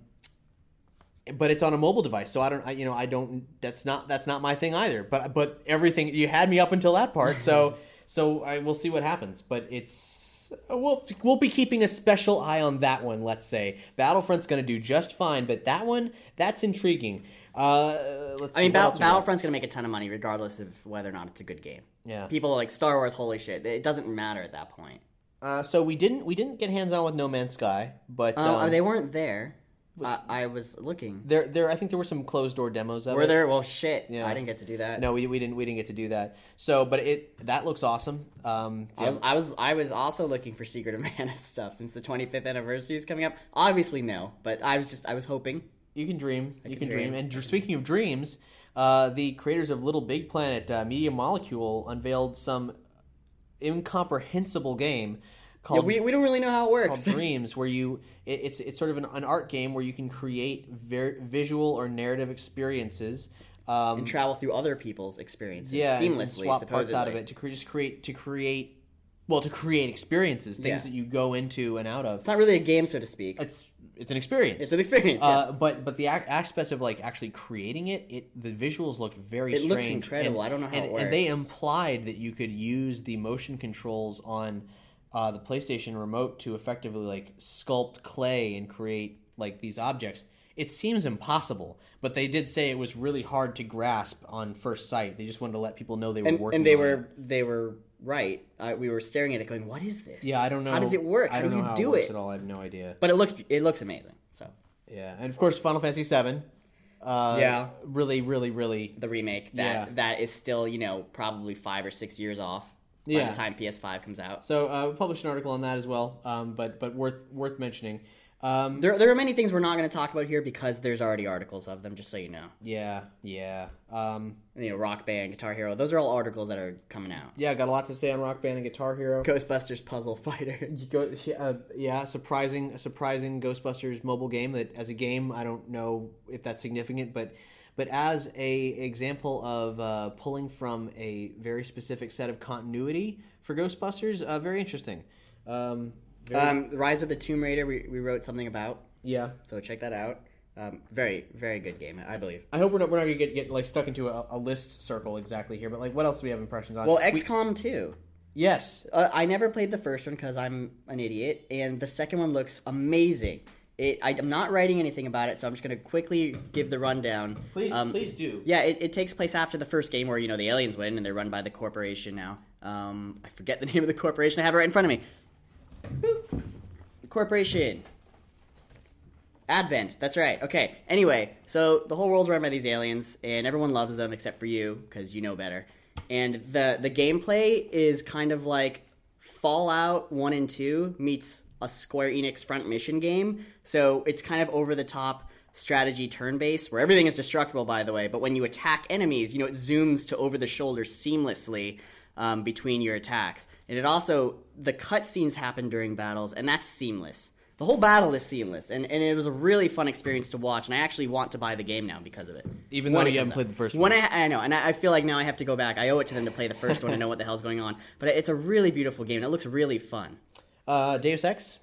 A: but it's on a mobile device, so I don't, I, you know, I don't. That's not that's not my thing either. But but everything you had me up until that part, so [laughs] so I will see what happens. But it's we'll we'll be keeping a special eye on that one. Let's say Battlefront's going to do just fine, but that one that's intriguing. Uh, let's
C: I mean, Battle,
A: else we got?
C: Battlefront's gonna make a ton of money regardless of whether or not it's a good game.
A: Yeah.
C: People are like Star Wars. Holy shit! It doesn't matter at that point.
A: Uh, so we didn't we didn't get hands on with No Man's Sky, but
C: Uh,
A: um,
C: they weren't there. I, I was looking.
A: there there I think there were some closed door demos of
C: Were
A: it.
C: there? Well, shit.
A: Yeah.
C: I didn't get to do that.
A: No, we, we didn't we didn't get to do that. So, but it that looks awesome. Um,
C: I was, I was, I was also looking for Secret of Mana [laughs] stuff since the 25th anniversary is coming up. Obviously, no, but I was just, I was hoping.
A: You can dream. you
C: can
A: dream.
C: dream.
A: And dr- speaking of dreams, uh, the creators of Little Big Planet, uh, Media Molecule, unveiled some incomprehensible game
C: Yeah,
A: called
C: we, we don't really know how it
A: called
C: works. [laughs]
A: Dreams, where you it, it's it's sort of an, an art game where you can create ver- visual or narrative experiences. Um,
C: and travel through other people's experiences
A: yeah,
C: seamlessly.
A: swap
C: supposedly.
A: parts out of it to cre- just create to create well to create experiences, things
C: Yeah.
A: that you go into and out of.
C: It's not really a game, so to speak.
A: It's it's an experience.
C: It's an experience. Yeah.
A: Uh, but but the ac- aspects of like actually creating it, it the visuals looked very
C: It
A: strange.
C: looks incredible.
A: and-
C: I don't know how
A: and,
C: it
A: And they implied that you could use the motion controls on uh, the PlayStation remote to effectively like sculpt clay and create like these objects. It seems impossible, but they did say it was really hard to grasp on first sight. They just wanted to let people know they were
C: and,
A: working.
C: and they
A: on it.
C: were they were right. Uh, we were staring at it, going, "What is this?
A: Yeah, I don't know.
C: How does it work?
A: I
C: How
A: don't
C: do
A: know
C: you
A: how
C: do
A: it, works
C: it?"
A: at all. I have no idea.
C: But it looks it looks amazing. So
A: Yeah, and of course, Final Fantasy VII. Uh,
C: Yeah.
A: really, really, really.
C: the remake that
A: Yeah.
C: that is still you know probably five or six years off by
A: Yeah.
C: the time PS5 comes out.
A: So uh, we published an article on that as well, um, but but worth worth mentioning. Um,
C: There, there are many things we're not going to talk about here because there's already articles of them. Just so you know,
A: yeah, yeah, um,
C: you know, Rock Band, Guitar Hero. Those are all articles that are coming out.
A: yeah. Got a lot to say on Rock Band and Guitar Hero.
C: Ghostbusters Puzzle Fighter. [laughs]
A: You go, uh, yeah, surprising, a surprising Ghostbusters mobile game. That as a game, I don't know if that's significant, but but as a example of uh, pulling from a very specific set of continuity for Ghostbusters, uh, very interesting. Um,
C: Um, Rise of the Tomb Raider. We, we wrote something about,
A: yeah,
C: so check that out. Um, very very good game, I believe.
A: I hope we're not we're not gonna get, get like stuck into a, a list circle exactly here, but like what else do we have impressions on?
C: Well,
A: We-
C: XCOM 2.
A: yes,
C: Uh, I never played the first one because I'm an idiot, and the second one looks amazing. It, I, am not writing anything about it, so I'm just going to quickly give the rundown.
A: please
C: Um,
A: please do.
C: Yeah, it, it takes place after the first game where, you know, the aliens win and they're run by the corporation now. Um, I forget the [laughs] name of the corporation. I have it right in front of me. Corporation. Advent. That's right. Okay. Anyway, so the whole world's run by these aliens, and everyone loves them except for you because you know better. And the the gameplay is kind of like Fallout One and Two meets a Square Enix front mission game. So it's kind of over the top strategy turn based where everything is destructible by the way but when you attack enemies you know it zooms to over the shoulder seamlessly um, between your attacks. And it also the cutscenes happen during battles and that's seamless. The whole battle is seamless and, and it was a really fun experience to watch and i actually want to buy the game now because of it.
A: Even though
C: When
A: you haven't played the first
C: when
A: one.
C: I, I know and I, I feel like now i have to go back. I owe it to them to play the first one and know what the hell's going on. But it's a really beautiful game and it looks really fun.
A: Uh, Deus Ex.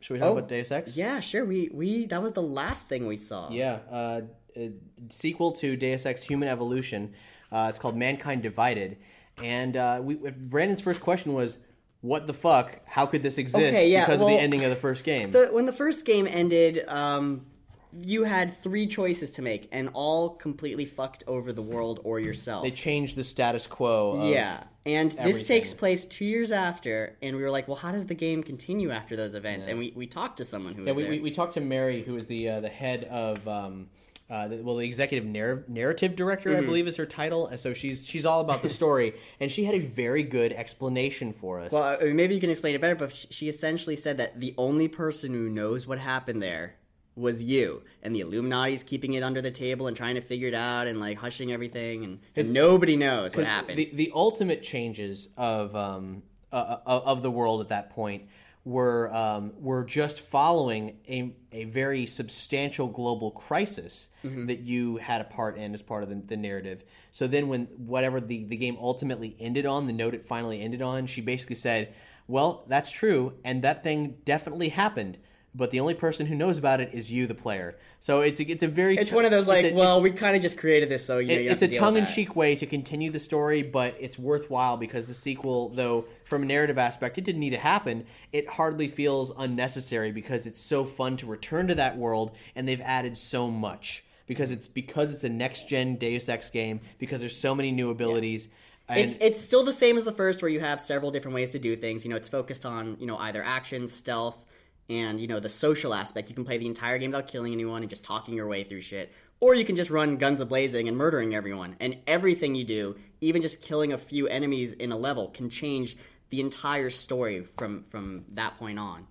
A: Should we talk about Deus Ex?
C: Oh, yeah sure. We, we that was the last thing we saw.
A: Yeah, uh, a sequel to Deus Ex: Human Evolution. Uh, it's called Mankind Divided, and uh, we, Brandon's first question was, "What the fuck? How could this exist?"
C: Okay, yeah,
A: because of the ending of the first game.
C: the when the first game ended, um, you had three choices to make, and all completely fucked over the world or yourself.
A: they changed the status quo. Of,
C: yeah, and this takes place two years after, and we were like, well, how does the game continue after those events? And we, we talked to someone who
A: Yeah,
C: was
A: we,
C: there.
A: we, we talked to Mary, who is the uh, the head of um, uh, the, well, the executive narr- narrative director,
C: Mm-hmm.
A: I believe, is her title. And so she's she's all about the story, [laughs] and she had a very good explanation for us.
C: well, uh, maybe you can explain it better, but she essentially said that the only person who knows what happened there was you, and the Illuminati's keeping it under the table and trying to figure it out and like hushing everything, and, and nobody knows what happened.
A: The the ultimate changes of um uh, uh, of the world at that point were um, were just following a a very substantial global crisis
C: Mm-hmm.
A: that you had a part in as part of the, the narrative. So then, when whatever the the game ultimately ended on, the note it finally ended on, she basically said, "Well, that's true, and that thing definitely happened." But the only person who knows about it is you, the player. So it's a, it's a very
C: it's one of those like,
A: a-
C: well, we kind of just created this, so you know,
A: it-
C: you have
A: it's a
C: deal with that.
A: tongue-in-cheek way to continue the story, but it's worthwhile because the sequel, though from a narrative aspect, it didn't need to happen. It hardly feels unnecessary because it's so fun to return to that world, and they've added so much because it's because it's a next-gen Deus Ex game because there's so many new abilities. And
C: It's it's still the same as the first, where you have several different ways to do things. You know, it's focused on you know either action, stealth, and you know the social aspect. You can play the entire game without killing anyone and just talking your way through shit, or you can just run guns a blazing and murdering everyone. And everything you do, even just killing a few enemies in a level, can change the entire story from from that point on.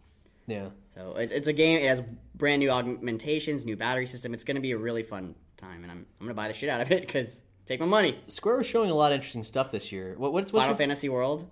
A: yeah.
C: So it's, it's a game. It has brand new augmentations, new battery system. It's going to be a really fun time, and I'm I'm going to buy the shit out of it because take my money.
A: Square was showing a lot of interesting stuff this year. What, what's what's
C: Final
A: your,
C: Fantasy World.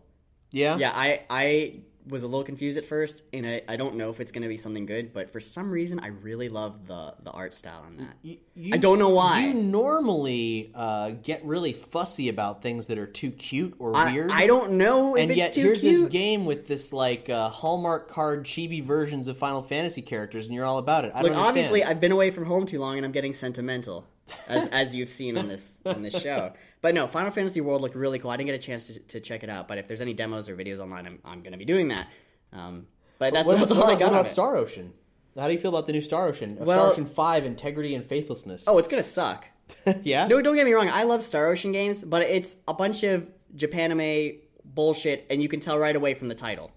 A: yeah
C: Yeah, I I was a little confused at first, and I, I don't know if it's going to be something good, but for some reason, I really love the the art style on that.
A: You-
C: I don't know why.
A: You normally uh, get really fussy about things that are too cute or
C: I,
A: weird.
C: I don't know if
A: and
C: it's
A: yet here's
C: cute.
A: this game with this like uh, Hallmark card chibi versions of Final Fantasy characters, and you're all about it. I
C: Look, obviously. I've been away from home too long, and I'm getting sentimental, as [laughs] as you've seen on this on this show. But no, Final Fantasy World looked really cool. I didn't get a chance to, to check it out, but if there's any demos or videos online, I'm, I'm going to be doing that. Um, but that's,
A: what
C: that's
A: about,
C: all I
A: what
C: got.
A: about
C: on it.
A: Star Ocean? How do you feel about the new Star Ocean?
C: Well-
A: Star Ocean Five: Integrity and Faithlessness.
C: Oh, it's gonna suck. [laughs]
A: yeah.
C: No, don't get me wrong. I love Star Ocean games, but it's a bunch of Japanime bullshit, and you can tell right away from the title.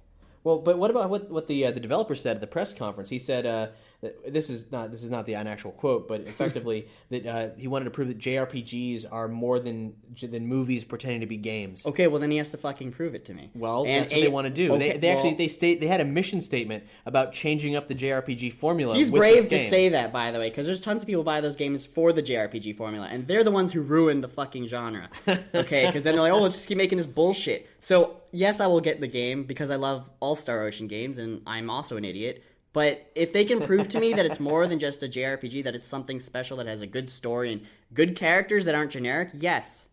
A: Well, but what about what what the uh, the developer said at the press conference? He said uh, this is not this is not the actual quote, but effectively [laughs] that uh, he wanted to prove that JRPGs are more than than movies pretending to be games.
C: Okay, well then he has to fucking prove it to me.
A: Well,
C: And
A: that's what
C: a-
A: they want to do.
C: okay,
A: they, they actually they state they had a mission statement about changing up the JRPG formula.
C: He's brave to say that, by the way, because there's tons of people buy those games for the JRPG formula, and they're the ones who ruined the fucking genre. [laughs] Okay, because then they're like, oh, let's just keep making this bullshit. So yes, I will get the game because I love all Star Ocean games, and I'm also an idiot. But if they can prove to me that it's more than just a JRPG, that it's something special that has a good story and good characters that aren't generic, yes,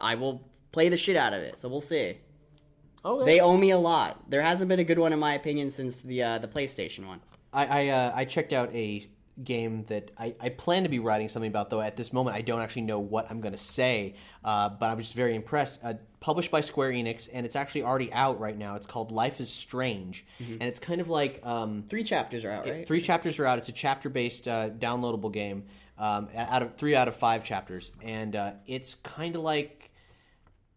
C: I will play the shit out of it. So we'll see.
A: Okay.
C: They owe me a lot. There hasn't been a good one in my opinion since the uh, the PlayStation one.
A: I I, uh, I checked out a game that I, I plan to be writing something about though at this moment I don't actually know what I'm going to say uh, but I'm just very impressed uh, published by Square Enix and it's actually already out right now it's called Life is Strange and it's kind of like um,
C: Three chapters are out, right?
A: Three chapters are out. It's a chapter based uh, downloadable game. Um, out of three out of five chapters, and uh, it's kind of like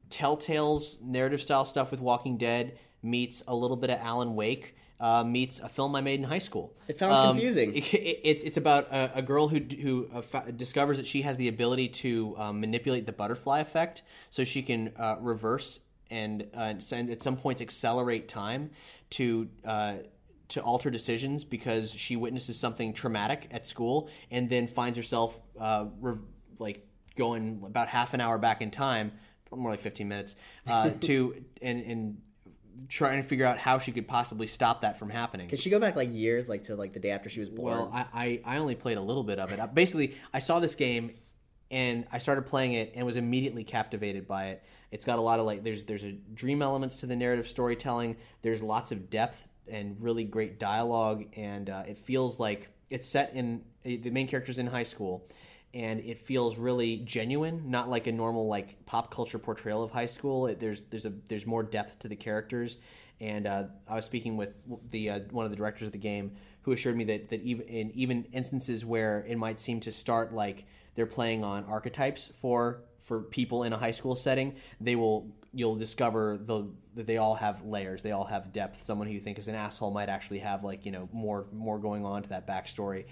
A: Telltale's narrative style stuff with Walking Dead meets a little bit of Alan Wake, uh, meets a film I made in high school.
C: It sounds
A: Um,
C: confusing.
A: it- [laughs] it- it's it's about a, a girl who who uh, discovers that she has the ability to um, manipulate the butterfly effect, so she can uh, reverse and uh, and at some points accelerate time to. Uh, to alter decisions because she witnesses something traumatic at school and then finds herself uh, re- like going about half an hour back in time, more like 15 minutes, uh, [laughs] to and, and trying to figure out how she could possibly stop that from happening.
C: Did she go back like years, like to like the day after she was born?
A: Well, I, I, I only played a little bit of it. Basically, I saw this game and I started playing it and was immediately captivated by it. It's got a lot of like there's there's a dream elements to the narrative storytelling. There's lots of depth and really great dialogue, and uh, it feels like it's set in the main character's in high school, and it feels really genuine, not like a normal like pop culture portrayal of high school. It, there's there's a there's more depth to the characters, and uh, I was speaking with the uh, one of the directors of the game who assured me that that even in even instances where it might seem to start like they're playing on archetypes for for people in a high school setting, they will you'll discover the that they all have layers, they all have depth. Someone who you think is an asshole might actually have like you know more more going on to that backstory.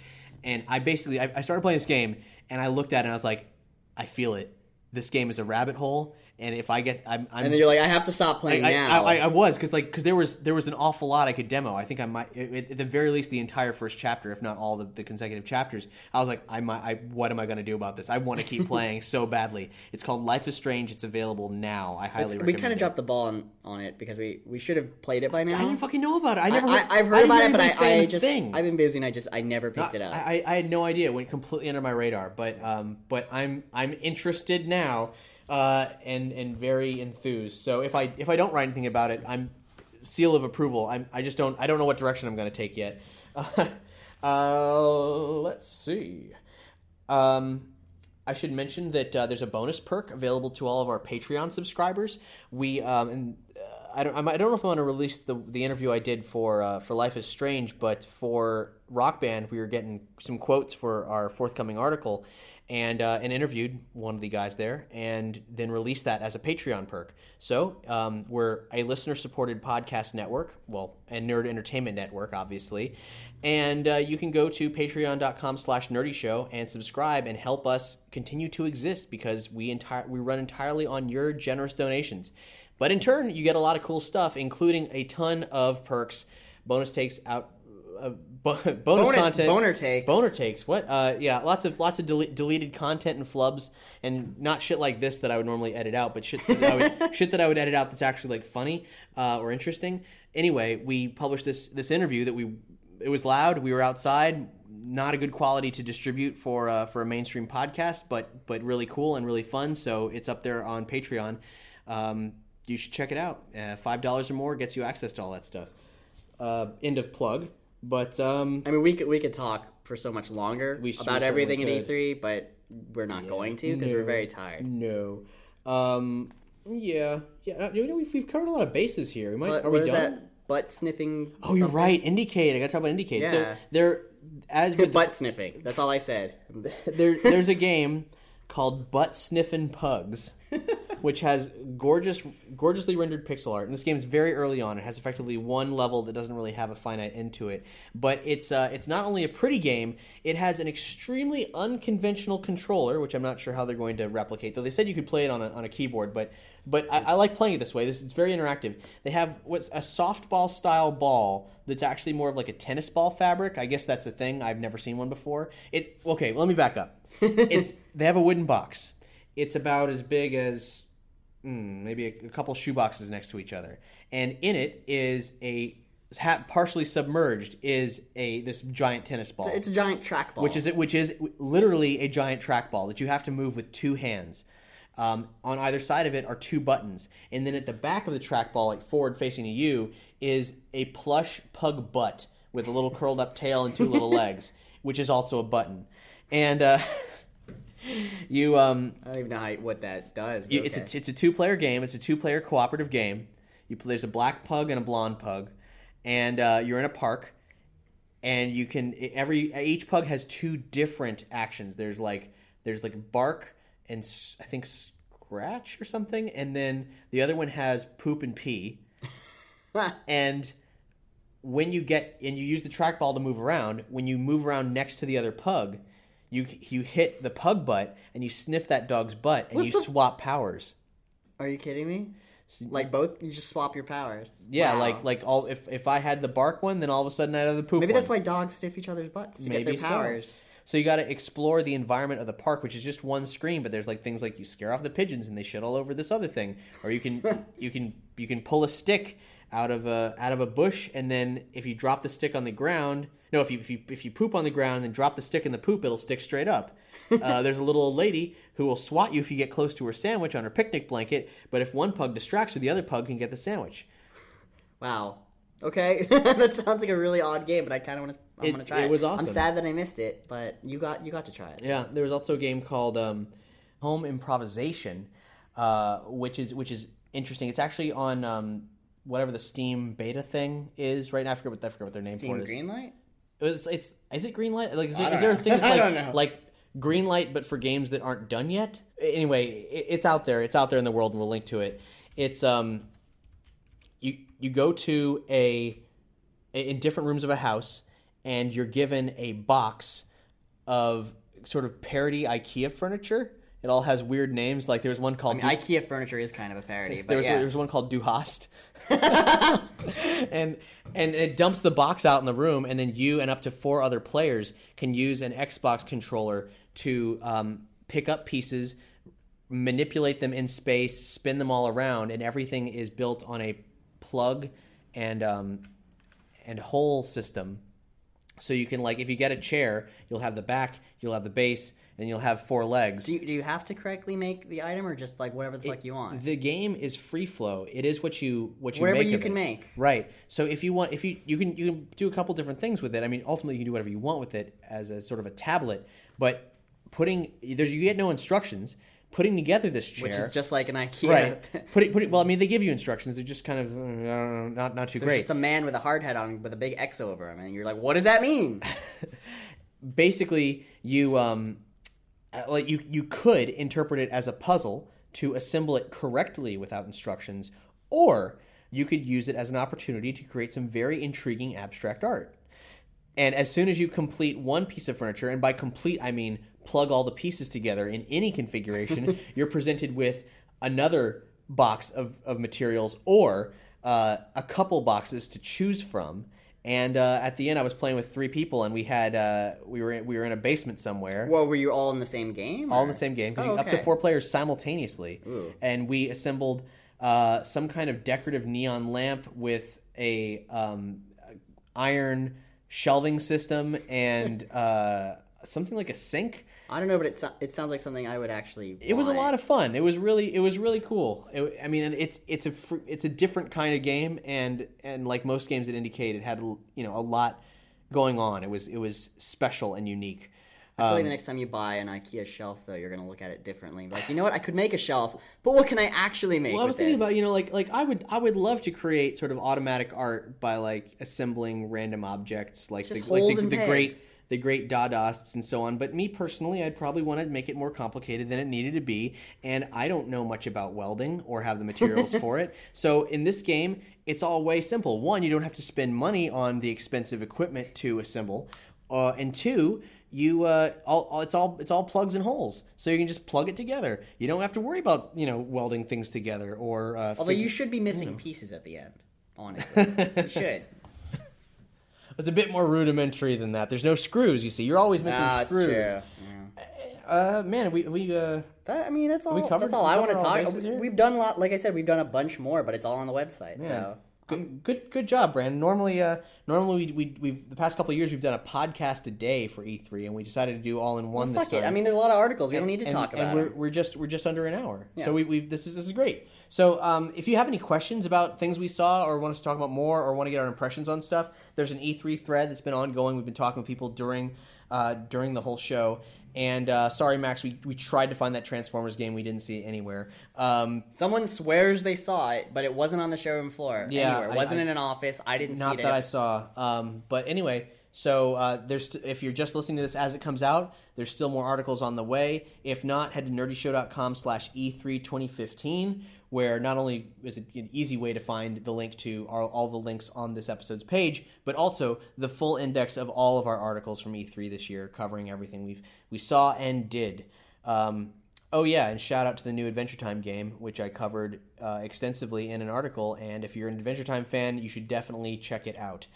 A: And I basically I, I started playing this game and I looked at it and I was like, I feel it. This game is a rabbit hole, and if I get, I'm, I'm
C: and then you're like, I have to stop playing
A: I,
C: now.
A: I, I, I was because like because there was there was an awful lot I could demo. I think I might at at the very least the entire first chapter, if not all the, the consecutive chapters. I was like, I might. I what am I going to do about this? I want to keep [laughs] playing so badly. It's called Life is Strange. It's available now. I highly
C: It's-
A: recommend.
C: we kind of dropped the ball on, on it because we, we should have played it by now.
A: I didn't fucking know about it. I never.
C: I,
A: heard,
C: I've heard about it, but I, I just
A: thing.
C: I've been busy and I just I never picked it up.
A: I, I, I had no idea. It went completely under my radar. But um, but I'm I'm interested now, uh, and and very enthused. So if I if I don't write anything about it, I'm seal of approval. I'm I just don't I don't know what direction I'm going to take yet. [laughs] uh, let's see. Um, I should mention that uh, there's a bonus perk available to all of our Patreon subscribers. We um, and uh, I don't I'm- don't know if I want to release the the interview I did for uh, for Life is Strange, but for Rock Band we were getting some quotes for our forthcoming article, and uh, and interviewed one of the guys there, and then released that as a Patreon perk. So um, we're a listener supported podcast network, well, and nerd entertainment network, obviously, and uh, you can go to patreon.com slash nerdy show and subscribe and help us continue to exist because we entire we run entirely on your generous donations but in turn you get a lot of cool stuff including a ton of perks. Bonus takes out uh, bo- [laughs] bonus,
C: Bonus-
A: content.
C: boner takes.
A: boner takes. What uh yeah lots of lots of dele- deleted content and flubs and not shit like this that i would normally edit out but shit that i would [laughs] shit that i would edit out that's actually like funny uh, or interesting. Anyway we published this this interview that we it was loud we were outside not a good quality to distribute for uh, for a mainstream podcast but but really cool and really fun so it's up there on patreon. Um, you should check it out uh, five dollars or more gets you access to all that stuff uh, end of plug but um,
C: I mean, we could we could talk for so much longer
A: We
C: about everything in
A: could.
C: E3, but we're not going to because we're very tired.
A: No. Um. Yeah. Yeah. uh, You know, we've, we've covered a lot of bases here. We might.
C: But
A: are
C: what
A: we
C: is
A: done?
C: that butt sniffing?
A: Oh, you're right. IndieCade. I got to talk about IndieCade. So
C: Yeah.
A: there, as [laughs] with the-
C: butt sniffing. That's all I said. [laughs]
A: there, there's a game called Butt Sniffing Pugs, [laughs] which has gorgeous, gorgeously rendered pixel art. And this game is very early on. It has effectively one level that doesn't really have a finite end to it. But it's uh, it's not only a pretty game. It has an extremely unconventional controller, which I'm not sure how they're going to replicate. Though they said you could play it on a, on a keyboard, but but I, I like playing it this way. This it's very interactive. They have what's a softball style ball that's actually more of like a tennis ball fabric. I guess that's a thing. I've never seen one before. It okay. Let me back up. [laughs] it's they have a wooden box. It's about as big as mm, maybe a, a couple shoe boxes next to each other, and in it is a ha- partially submerged is a this giant tennis ball
C: It's a giant trackball.
A: which is it which is literally a giant trackball that you have to move with two hands. Um, on either side of it are two buttons, and then at the back of the trackball, like forward facing to you, is a plush pug butt with a little curled up tail and two little [laughs] legs, which is also a button. And uh, [laughs] [laughs] you um,
C: I don't even know how, what that does.
A: you- it's
C: okay.
A: a it's a two player game. It's a two player cooperative game. You play, there's a black pug and a blonde pug, and uh, you're in a park, and you can every each pug has two different actions. There's like there's like bark and I think scratch or something, and then the other one has poop and pee, [laughs] and when you get and you use the trackball to move around, when you move around next to the other pug, you you hit the pug butt and you sniff that dog's butt and
C: What's
A: you
C: the-
A: swap powers.
C: Are you kidding me? Like both, you just swap your powers.
A: Yeah,
C: Wow.
A: like like all if if I had the bark one, then all of a sudden I had the poop.
C: maybe that's
A: one.
C: why dogs sniff each other's butts to
A: Maybe
C: get their
A: so.
C: powers.
A: So you got to explore the environment of the park, which is just one screen, but there's like things like you scare off the pigeons and they shit all over this other thing, or you can [laughs] you can you can pull a stick out of a out of a bush, and then if you drop the stick on the ground, no, if you if you if you poop on the ground and drop the stick in the poop, it'll stick straight up. [laughs] Uh, there's a little old lady who will swat you if you get close to her sandwich on her picnic blanket, but if one pug distracts her, the other pug can get the sandwich.
C: Wow. Okay, [laughs] that sounds like a really odd game, but I kind of want to. I
A: It-
C: want to try it.
A: it was awesome.
C: I'm sad that I missed it, but you got you got to try it.
A: Yeah, there was also a game called um, Home Improvisation, uh, which is which is interesting. It's actually on um, whatever the Steam beta thing is right now. I forget what I forget what their name
C: Steam
A: for it is.
C: Greenlight.
A: It's, it's is it Greenlight? Like is,
C: I
A: there, is there a thing [laughs] that's like like Greenlight but for games that aren't done yet? Anyway, it, it's out there. It's out there in the world, and we'll link to it. It's um, you you go to a in different rooms of a house, and you're given a box of sort of parody IKEA furniture. It all has weird names. Like there's one called
C: I mean, IKEA furniture is kind of a parody, [laughs] but
A: there was,
C: yeah.
A: there was one called Du Hast. [laughs] and and it dumps the box out in the room, and then you and up to four other players can use an Xbox controller to um, pick up pieces, manipulate them in space, spin them all around, and everything is built on a plug and um, and hole system. So you can like if you get a chair, you'll have the back, you'll have the base, and you'll have four legs.
C: do you, do you have to correctly make the item, or just like whatever the fuck you want?
A: The game is free flow. It is what you what you
C: Whatever
A: make
C: you
A: of
C: can
A: it.
C: make.
A: Right. So if you want, if you you can you can do a couple different things with it. I mean, ultimately you can do whatever you want with it as a sort of a tablet. But putting there's you get no instructions. Putting together this chair,
C: Which is just like an IKEA.
A: right. Put it, put it. Well, I mean, they give you instructions. They're just kind of uh, don't not not too
C: There's
A: great.
C: just a man with a hard hat on with a big X over him, and you're like, what does that mean? [laughs]
A: basically you um like you you could interpret it as a puzzle to assemble it correctly without instructions or you could use it as an opportunity to create some very intriguing abstract art. And as soon as you complete one piece of furniture and by complete I mean plug all the pieces together in any configuration [laughs] you're presented with another box of, of materials or uh, a couple boxes to choose from and uh, at the end, I was playing with three people, and we had uh, we were in, we were in a basement somewhere,
C: well, were you all in the same game?
A: all in the same game because
C: Oh,
A: up to four players simultaneously, and we assembled uh, some kind of decorative neon lamp with a um, iron shelving system and uh, something like a sink.
C: I don't know, but it so- it sounds like something I would actually.
A: It was a lot of fun. It was really it was really cool. It, I mean, it's it's a fr- it's a different kind of game, and and like most games that IndieCade it had you know a lot going on. It was it was special and unique.
C: I feel like
A: Um,
C: the next time you buy an IKEA shelf, though, you're gonna look at it differently. Like, you know what? I could make a shelf, but what can I actually make?
A: Well, I was
C: with
A: thinking
C: this?
A: about you know like like I would I would love to create sort of automatic art by like assembling random objects like the, like the, the great. The great Dadaists and so on. But me personally, I'd probably want to make it more complicated than it needed to be, and I don't know much about welding or have the materials for it. [laughs] So in this game, it's all way simple. One, you don't have to spend money on the expensive equipment to assemble, uh, and two. You, uh, all, all, it's all it's all plugs and holes, so you can just plug it together. You don't have to worry about you know welding things together or. Uh,
C: Although
A: fig-
C: you should be missing pieces at the end. Honestly, you should. [laughs]
A: It's a bit more rudimentary than that. There's no screws. You see, you're always missing
C: Ah, it's
A: screws.
C: true. Yeah.
A: Uh, man, we we uh,
C: That, I mean, that's all.
A: covered-
C: that's all I want to talk.
A: here?
C: We've done a lot. Like I said, we've done a bunch more, but it's all on the website. So
A: good, good good job, Brandon. Normally, uh, normally we we we've the past couple of years we've done a podcast a day for E3, and we decided to do all in one
C: fuck
A: this time.
C: it. I mean, there's a lot of articles. We don't need to
A: and,
C: talk about
A: and we're,
C: it.
A: we're just we're just under an hour.
C: Yeah.
A: So we we this is this is great. So um, if you have any questions about things we saw or want us to talk about more or want to get our impressions on stuff, there's an E3 thread that's been ongoing. We've been talking with people during uh, during the whole show. And uh, sorry, Max, we, we tried to find that Transformers game. We didn't see it anywhere. Um,
C: Someone swears they saw it, but it wasn't on the showroom floor.
A: Yeah,
C: anywhere. It
A: I-
C: wasn't
A: I-
C: in an office. I didn't see it.
A: not that I saw. Um, but anyway, So uh, there's if you're just listening to this as it comes out, there's still more articles on the way. If not, head to nerdyshow.com slash E3 2015, where not only is it an easy way to find the link to all, all the links on this episode's page, but also the full index of all of our articles from E3 this year, covering everything we've we saw and did. Um, oh yeah, and shout out to the new Adventure Time game, which I covered uh, extensively in an article. And if you're an Adventure Time fan, you should definitely check it out.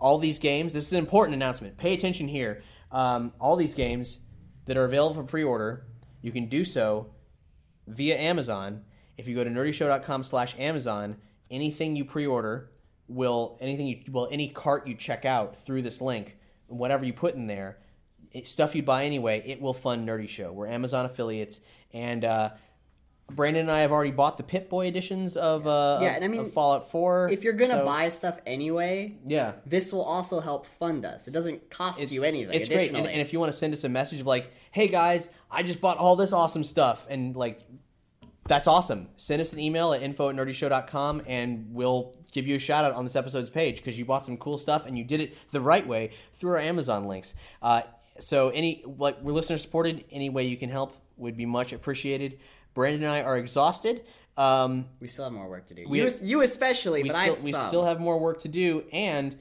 A: All these games. This is an important announcement. Pay attention here. Um, all these games that are available for pre-order, you can do so via Amazon. If you go to nerdyshow.com slash Amazon, anything you pre-order will anything you well any cart you check out through this link, whatever you put in there, it, stuff you buy anyway, it will fund Nerdy Show. We're Amazon affiliates, and uh, Brandon and I have already bought the Pip-Boy editions of uh,
C: Yeah, and I mean,
A: Fallout Four.
C: If you're gonna
A: so-
C: buy stuff anyway,
A: yeah,
C: this will also help fund us. It doesn't cost you anything.
A: It's great. And, and if you want to send us a message of like, "Hey guys, I just bought all this awesome stuff," and like, that's awesome. Send us an email at info at nerdyshow.com and we'll give you a shout out on this episode's page because you bought some cool stuff and you did it the right way through our Amazon links. Uh, so any like we're listener supported, any way you can help would be much appreciated. Brandon and I are exhausted. Um,
C: we still have more work to do.
A: We
C: you, you especially,
A: we
C: but
A: still,
C: I
A: we
C: some.
A: still have more work to do and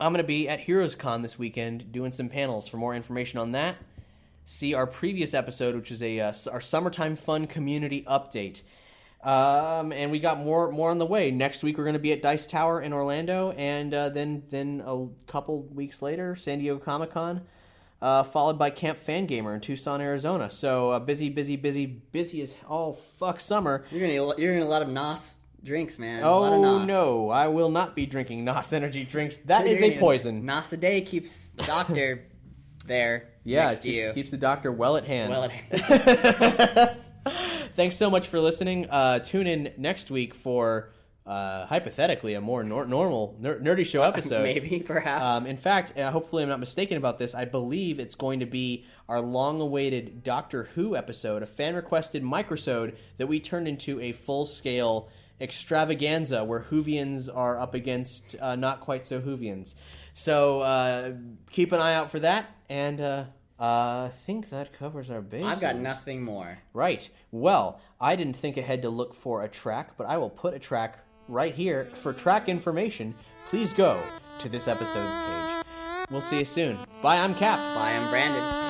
A: i'm going to be at heroes con this weekend doing some panels for more information on that see our previous episode which is a uh, our summertime fun community update um, and we got more more on the way next week we're going to be at dice tower in orlando and uh, then then a couple weeks later san diego comic-con uh, followed by Camp Fangamer in Tucson, Arizona. So uh, busy, busy, busy, busy as all fuck summer.
C: You're gonna you're gonna a lot of nos drinks, man. a lot of
A: Oh no, I will not be drinking NOS energy drinks. That is a poison.
C: Nos a day keeps the doctor [laughs] there.
A: yeah, it keeps, keeps the doctor well at hand.
C: well at [laughs] hand.
A: Thanks so much for listening. Uh, tune in next week for uh, hypothetically a more nor- normal ner- nerdy show [laughs] episode.
C: Maybe, perhaps.
A: Um, in fact, uh, hopefully I'm not mistaken about this. I believe it's going to be our long-awaited Doctor Who episode, a fan-requested microsode that we turned into a full-scale extravaganza where Whovians are up against uh, not quite so Whovians. So uh, keep an eye out for that, and uh, uh, I think that covers our bases.
C: I've got nothing more.
A: Right. Well, I didn't think ahead to look for a track, but I will put a track right here. For track information, please go to this episode's page. We'll see you soon. Bye, I'm Cap.
C: Bye, I'm Brandon.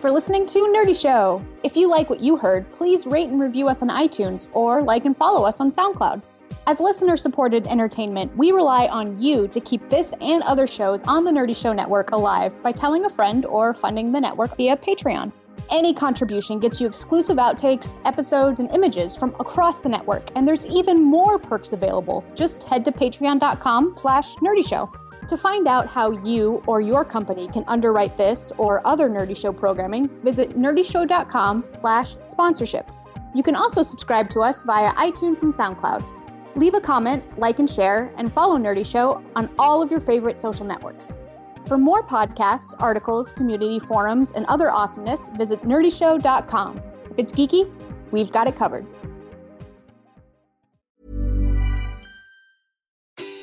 D: For listening to Nerdy Show. If you like what you heard, please rate and review us on iTunes or like and follow us on SoundCloud. As listener supported entertainment, we rely on you to keep this and other shows on the Nerdy Show Network alive by telling a friend or funding the network via Patreon. Any contribution gets you exclusive outtakes, episodes, and images from across the network, and there's even more perks available. Just head to patreon.com slash nerdyshow. To find out how you or your company can underwrite this or other Nerdy Show programming, visit nerdyshow.com slash sponsorships. You can also subscribe to us via iTunes and SoundCloud. Leave a comment, like and share, and follow Nerdy Show on all of your favorite social networks. For more podcasts, articles, community forums, and other awesomeness, visit nerdyshow.com. If it's geeky, we've got it covered.